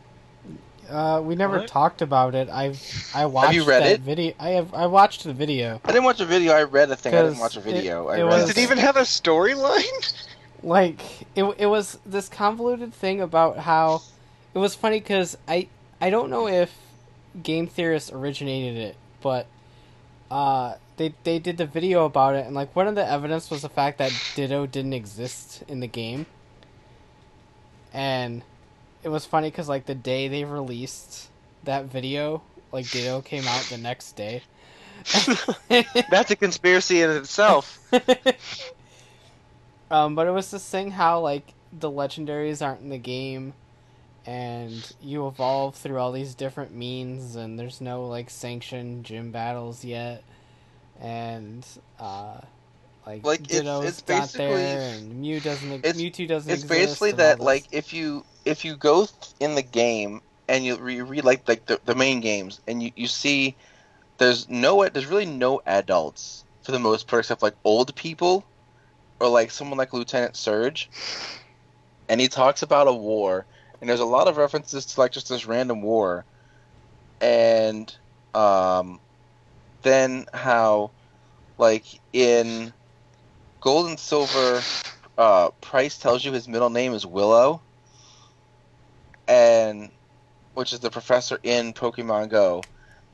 Uh, we never What? talked about it. I've I watched you read that it? video. I have I watched the video. I didn't watch a video. I read a thing. I didn't watch a video. it- I it read was- Does it even have a storyline? Like it it was this convoluted thing about how it was funny because I I don't know if game theorists originated it, but uh they they did the video about it and like one of the evidence was the fact that Ditto didn't exist in the game, and it was funny because like the day they released that video, like Ditto came out the next day. That's a conspiracy in itself. um, but it was this thing how like the legendaries aren't in the game, and you evolve through all these different means, and there's no like sanctioned gym battles yet, and uh, like, Like, it's- Ditto's it's not basically- there, and Mew doesn't. it's- Mewtwo doesn't. It's exist basically that like if you if you go in the game and you re- read like like the, the main games and you, you see there's no there's really no adults for the most part except like old people or like someone like Lieutenant Surge and he talks about a war and there's a lot of references to like just this random war and um then how like in gold and silver uh, Pryce tells you his middle name is Willow, and which is the professor in Pokemon Go,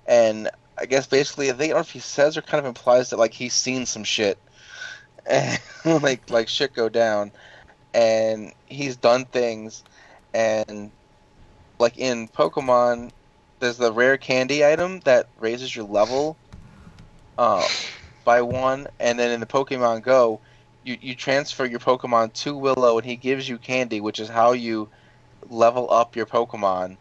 and I guess basically I don't know if he says or kind of implies that like he's seen some shit, and like like shit go down, and he's done things, and like in Pokemon, there's the rare candy item that raises your level, uh, by one, and then in the Pokemon Go you, you transfer your Pokemon to Willow, and he gives you candy, which is how you level up your Pokemon.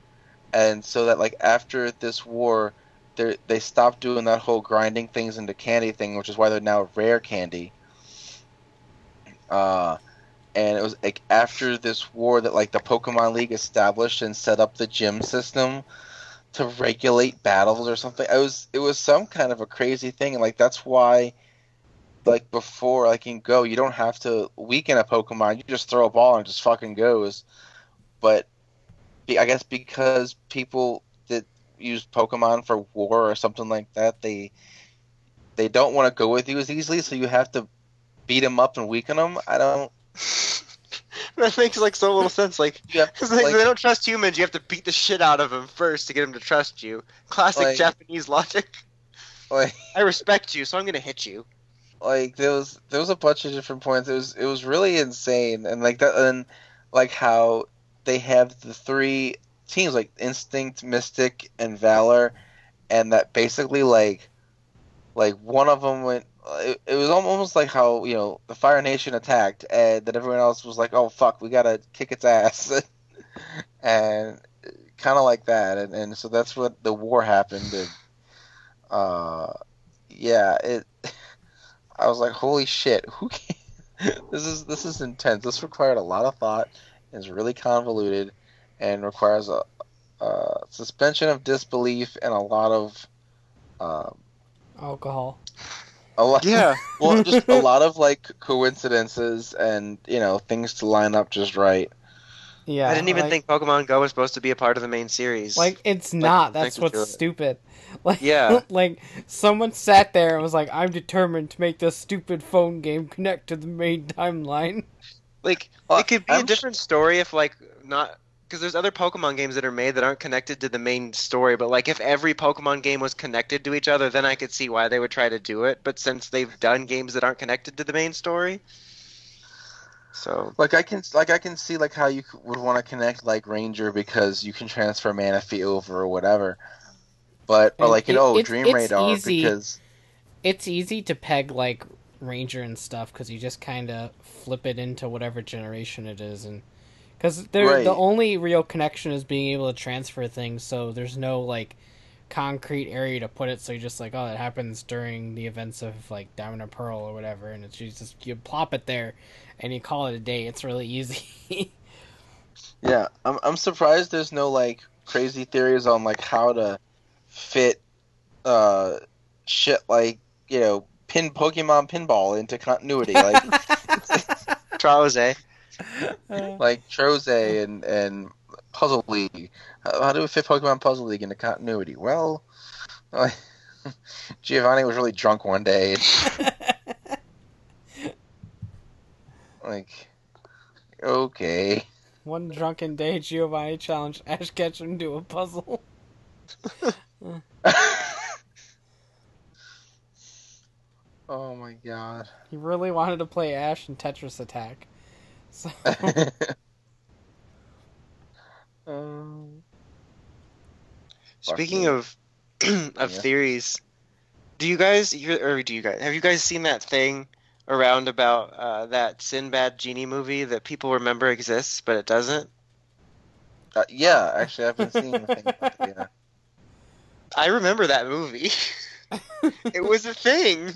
And so that like after this war, they they stopped doing that whole grinding things into candy thing, which is why they're now rare candy. Uh, and it was like after this war that like the Pokemon League established and set up the gym system to regulate battles or something. It was it was some kind of a crazy thing, and like that's why, like before, like in Go, you don't have to weaken a Pokemon. You just throw a ball and it just fucking goes. But I guess because people that use Pokemon for war or something like that, they they don't want to go with you as easily, so you have to beat them up and weaken them. I don't. that makes like so little sense. Like, Yeah, because they, like- they don't trust humans, you have to beat the shit out of them first to get them to trust you. Classic Like- Japanese logic. like I respect you, so I'm gonna hit you. like there was there was a bunch of different points. It was it was really insane, and like that, and like how they have the three teams like Instinct, Mystic, and Valor, and that basically like like one of them went. It, it was almost like how you know the Fire Nation attacked, and then everyone else was like, "Oh fuck, we gotta kick its ass," and kind of like that, and, and so that's what the war happened, and uh, yeah, it. I was like, "Holy shit! Who? This is this is intense. This required a lot of thought. Is really convoluted, and requires a, a suspension of disbelief and a lot of, um, Alcohol. A lot. Yeah. well, just a lot of like coincidences and you know things to line up just right. Yeah. I didn't even like, think Pokemon Go was supposed to be a part of the main series. Like it's not. That's what's stupid. Like Yeah. like someone sat there and was like, "I'm determined to make this stupid phone game connect to the main timeline." Like Well, it could be a I'm- different story if like not because there's other Pokemon games that are made that aren't connected to the main story. But like if every Pokemon game was connected to each other, then I could see why they would try to do it. But since they've done games that aren't connected to the main story, so Like I can like I can see like how you would want to connect like Ranger because you can transfer Manaphy over or whatever. But or And like you oh, know it's- Dream it's Radar easy. because It's easy to peg like Ranger and stuff because you just kind of flip it into whatever generation it is, and because Right. the only real connection is being able to transfer things. So there's no like concrete area to put it. So you're just like, oh, it happens during the events of like Diamond and Pearl or whatever, and it's you just you plop it there, and you call it a day. It's really easy. yeah, I'm I'm surprised there's no like crazy theories on like how to fit uh shit like you know pin Pokemon pinball into continuity like Trozei. Uh, like Trozei and and Puzzle League. How, how do we fit Pokemon Puzzle League into continuity? Well, like, Giovanni was really drunk one day. like, okay. One drunken day, Giovanni challenged Ash Ketchum to a puzzle. oh my god. He really wanted to play Ash in Tetris Attack. So um, Speaking of of Yeah. theories, do you guys or do you guys have you guys seen that thing around about uh, that Sinbad genie movie that people remember exists but it doesn't? uh, yeah, actually, I've been seeing things. Like, yeah. I remember that movie. it was a thing.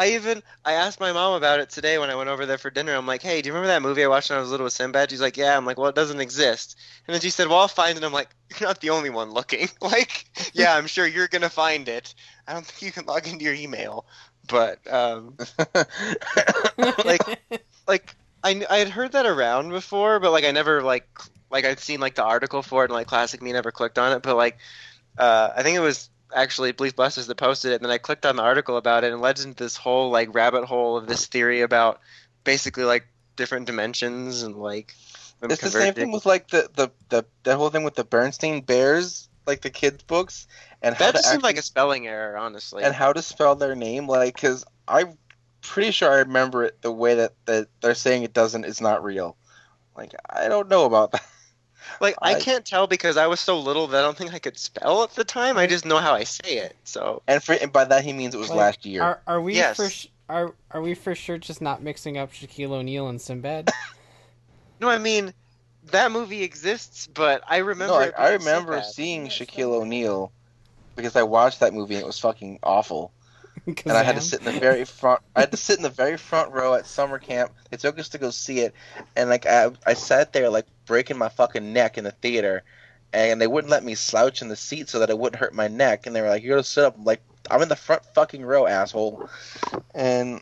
I even I asked my mom about it today when I went over there for dinner. I'm like, "Hey, do you remember that movie I watched when I was little with Sinbad?" She's like, "Yeah." I'm like, "Well, it doesn't exist." And then she said, "Well, I'll find it." I'm like, "You're not the only one looking." like, yeah, I'm sure you're gonna find it. I don't think you can log into your email, but um, Like- like I I had heard that around before, but like I never like like I'd seen like the article for it and like Classic Me never clicked on it, but like uh, I think it was actually Belief Busters that posted it, and then I clicked on the article about it and led into this whole like rabbit hole of this theory about basically like different dimensions and like it's the same thing with like the the the that whole thing with the Bernstein Bears, like the kids' books, and how that just seemed like a spelling error, honestly. and how to spell their name, like because I'm pretty sure I remember it the way that that they're saying it doesn't is not real. Like I don't know about that. Like I, I- can't tell because I was so little that I don't think I could spell at the time. I just know how I say it. So And for and by that he means it was Like, last year. Are are we Yes. for sh- are are we for sure just not mixing up Shaquille O'Neal and Sinbad? no, I mean that movie exists, but I remember. no, I, I remember Sinbad. seeing Shaquille O'Neal because I watched that movie and it was fucking awful. and I had to sit in the very front. I had to sit in the very front row at summer camp. They took us to go see it, and like I, I sat there like breaking my fucking neck in the theater, and they wouldn't let me slouch in the seat so that it wouldn't hurt my neck. And they were like, "You gotta sit up." I'm like I'm in the front fucking row, asshole. And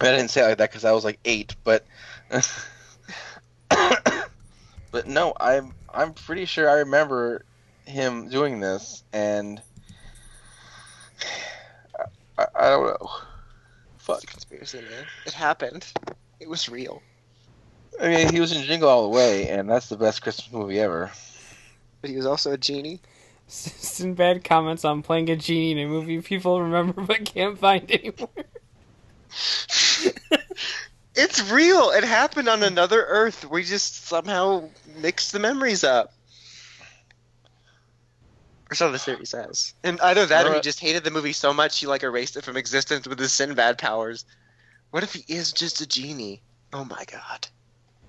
I didn't say it like that because I was like eight, but but no, I'm I'm pretty sure I remember him doing this, and I, I don't know. Fuck. Conspiracy, man. It happened. It was real. I mean, he was in Jingle All the Way, and that's the best Christmas movie ever. But he was also a genie. Sinbad comments on playing a genie in a movie people remember but can't find anymore. It's real. It happened on another Earth. We just somehow mixed the memories up. Or so the series says. And either that or he just hated the movie so much he like erased it from existence with his Sinbad powers. What if he is just a genie? Oh my god.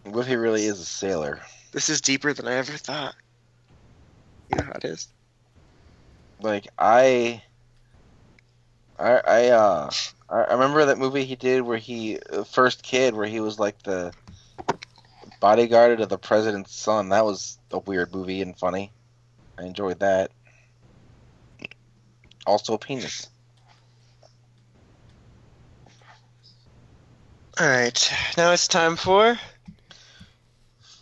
What if he really is a sailor? This is deeper than I ever thought. You know how it is. Like I, I, I, uh, I I remember that movie he did where he uh, first kid where he was like the bodyguard of the president's son. That was a weird movie and funny. I enjoyed that. Also a penis. Alright, now it's time for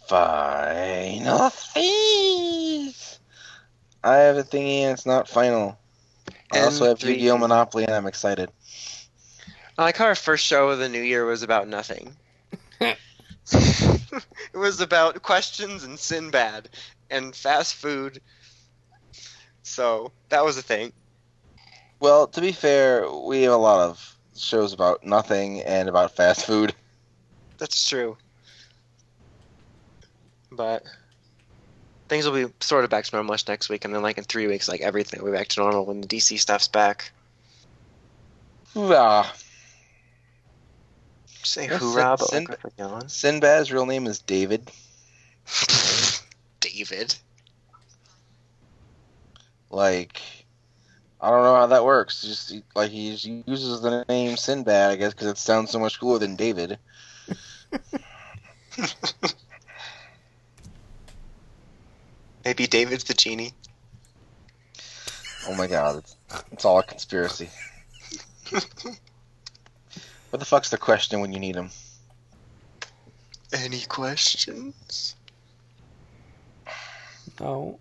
Final Feast. I have a thingy and it's not final. I also have three. Yu-Gi-Oh! Monopoly and I'm excited. I like how our first show of the new year was about nothing. it was about questions and Sinbad and fast food. So that was a thing. Well, to be fair, we have a lot of shows about nothing and about fast food. That's true. But things will be sort of back to normal next week, and then like in three weeks, like everything will be back to normal when the DC stuff's back. Ah, Say Yes, hoorah, but Sin- like. Sinbad's real name is David. David. Like, I don't know how that works. Just like he just uses the name Sinbad, I guess, because it sounds so much cooler than David. Maybe David's the genie. Oh my god, it's, it's all a conspiracy. what the fuck's the question when you need him? Any questions? No.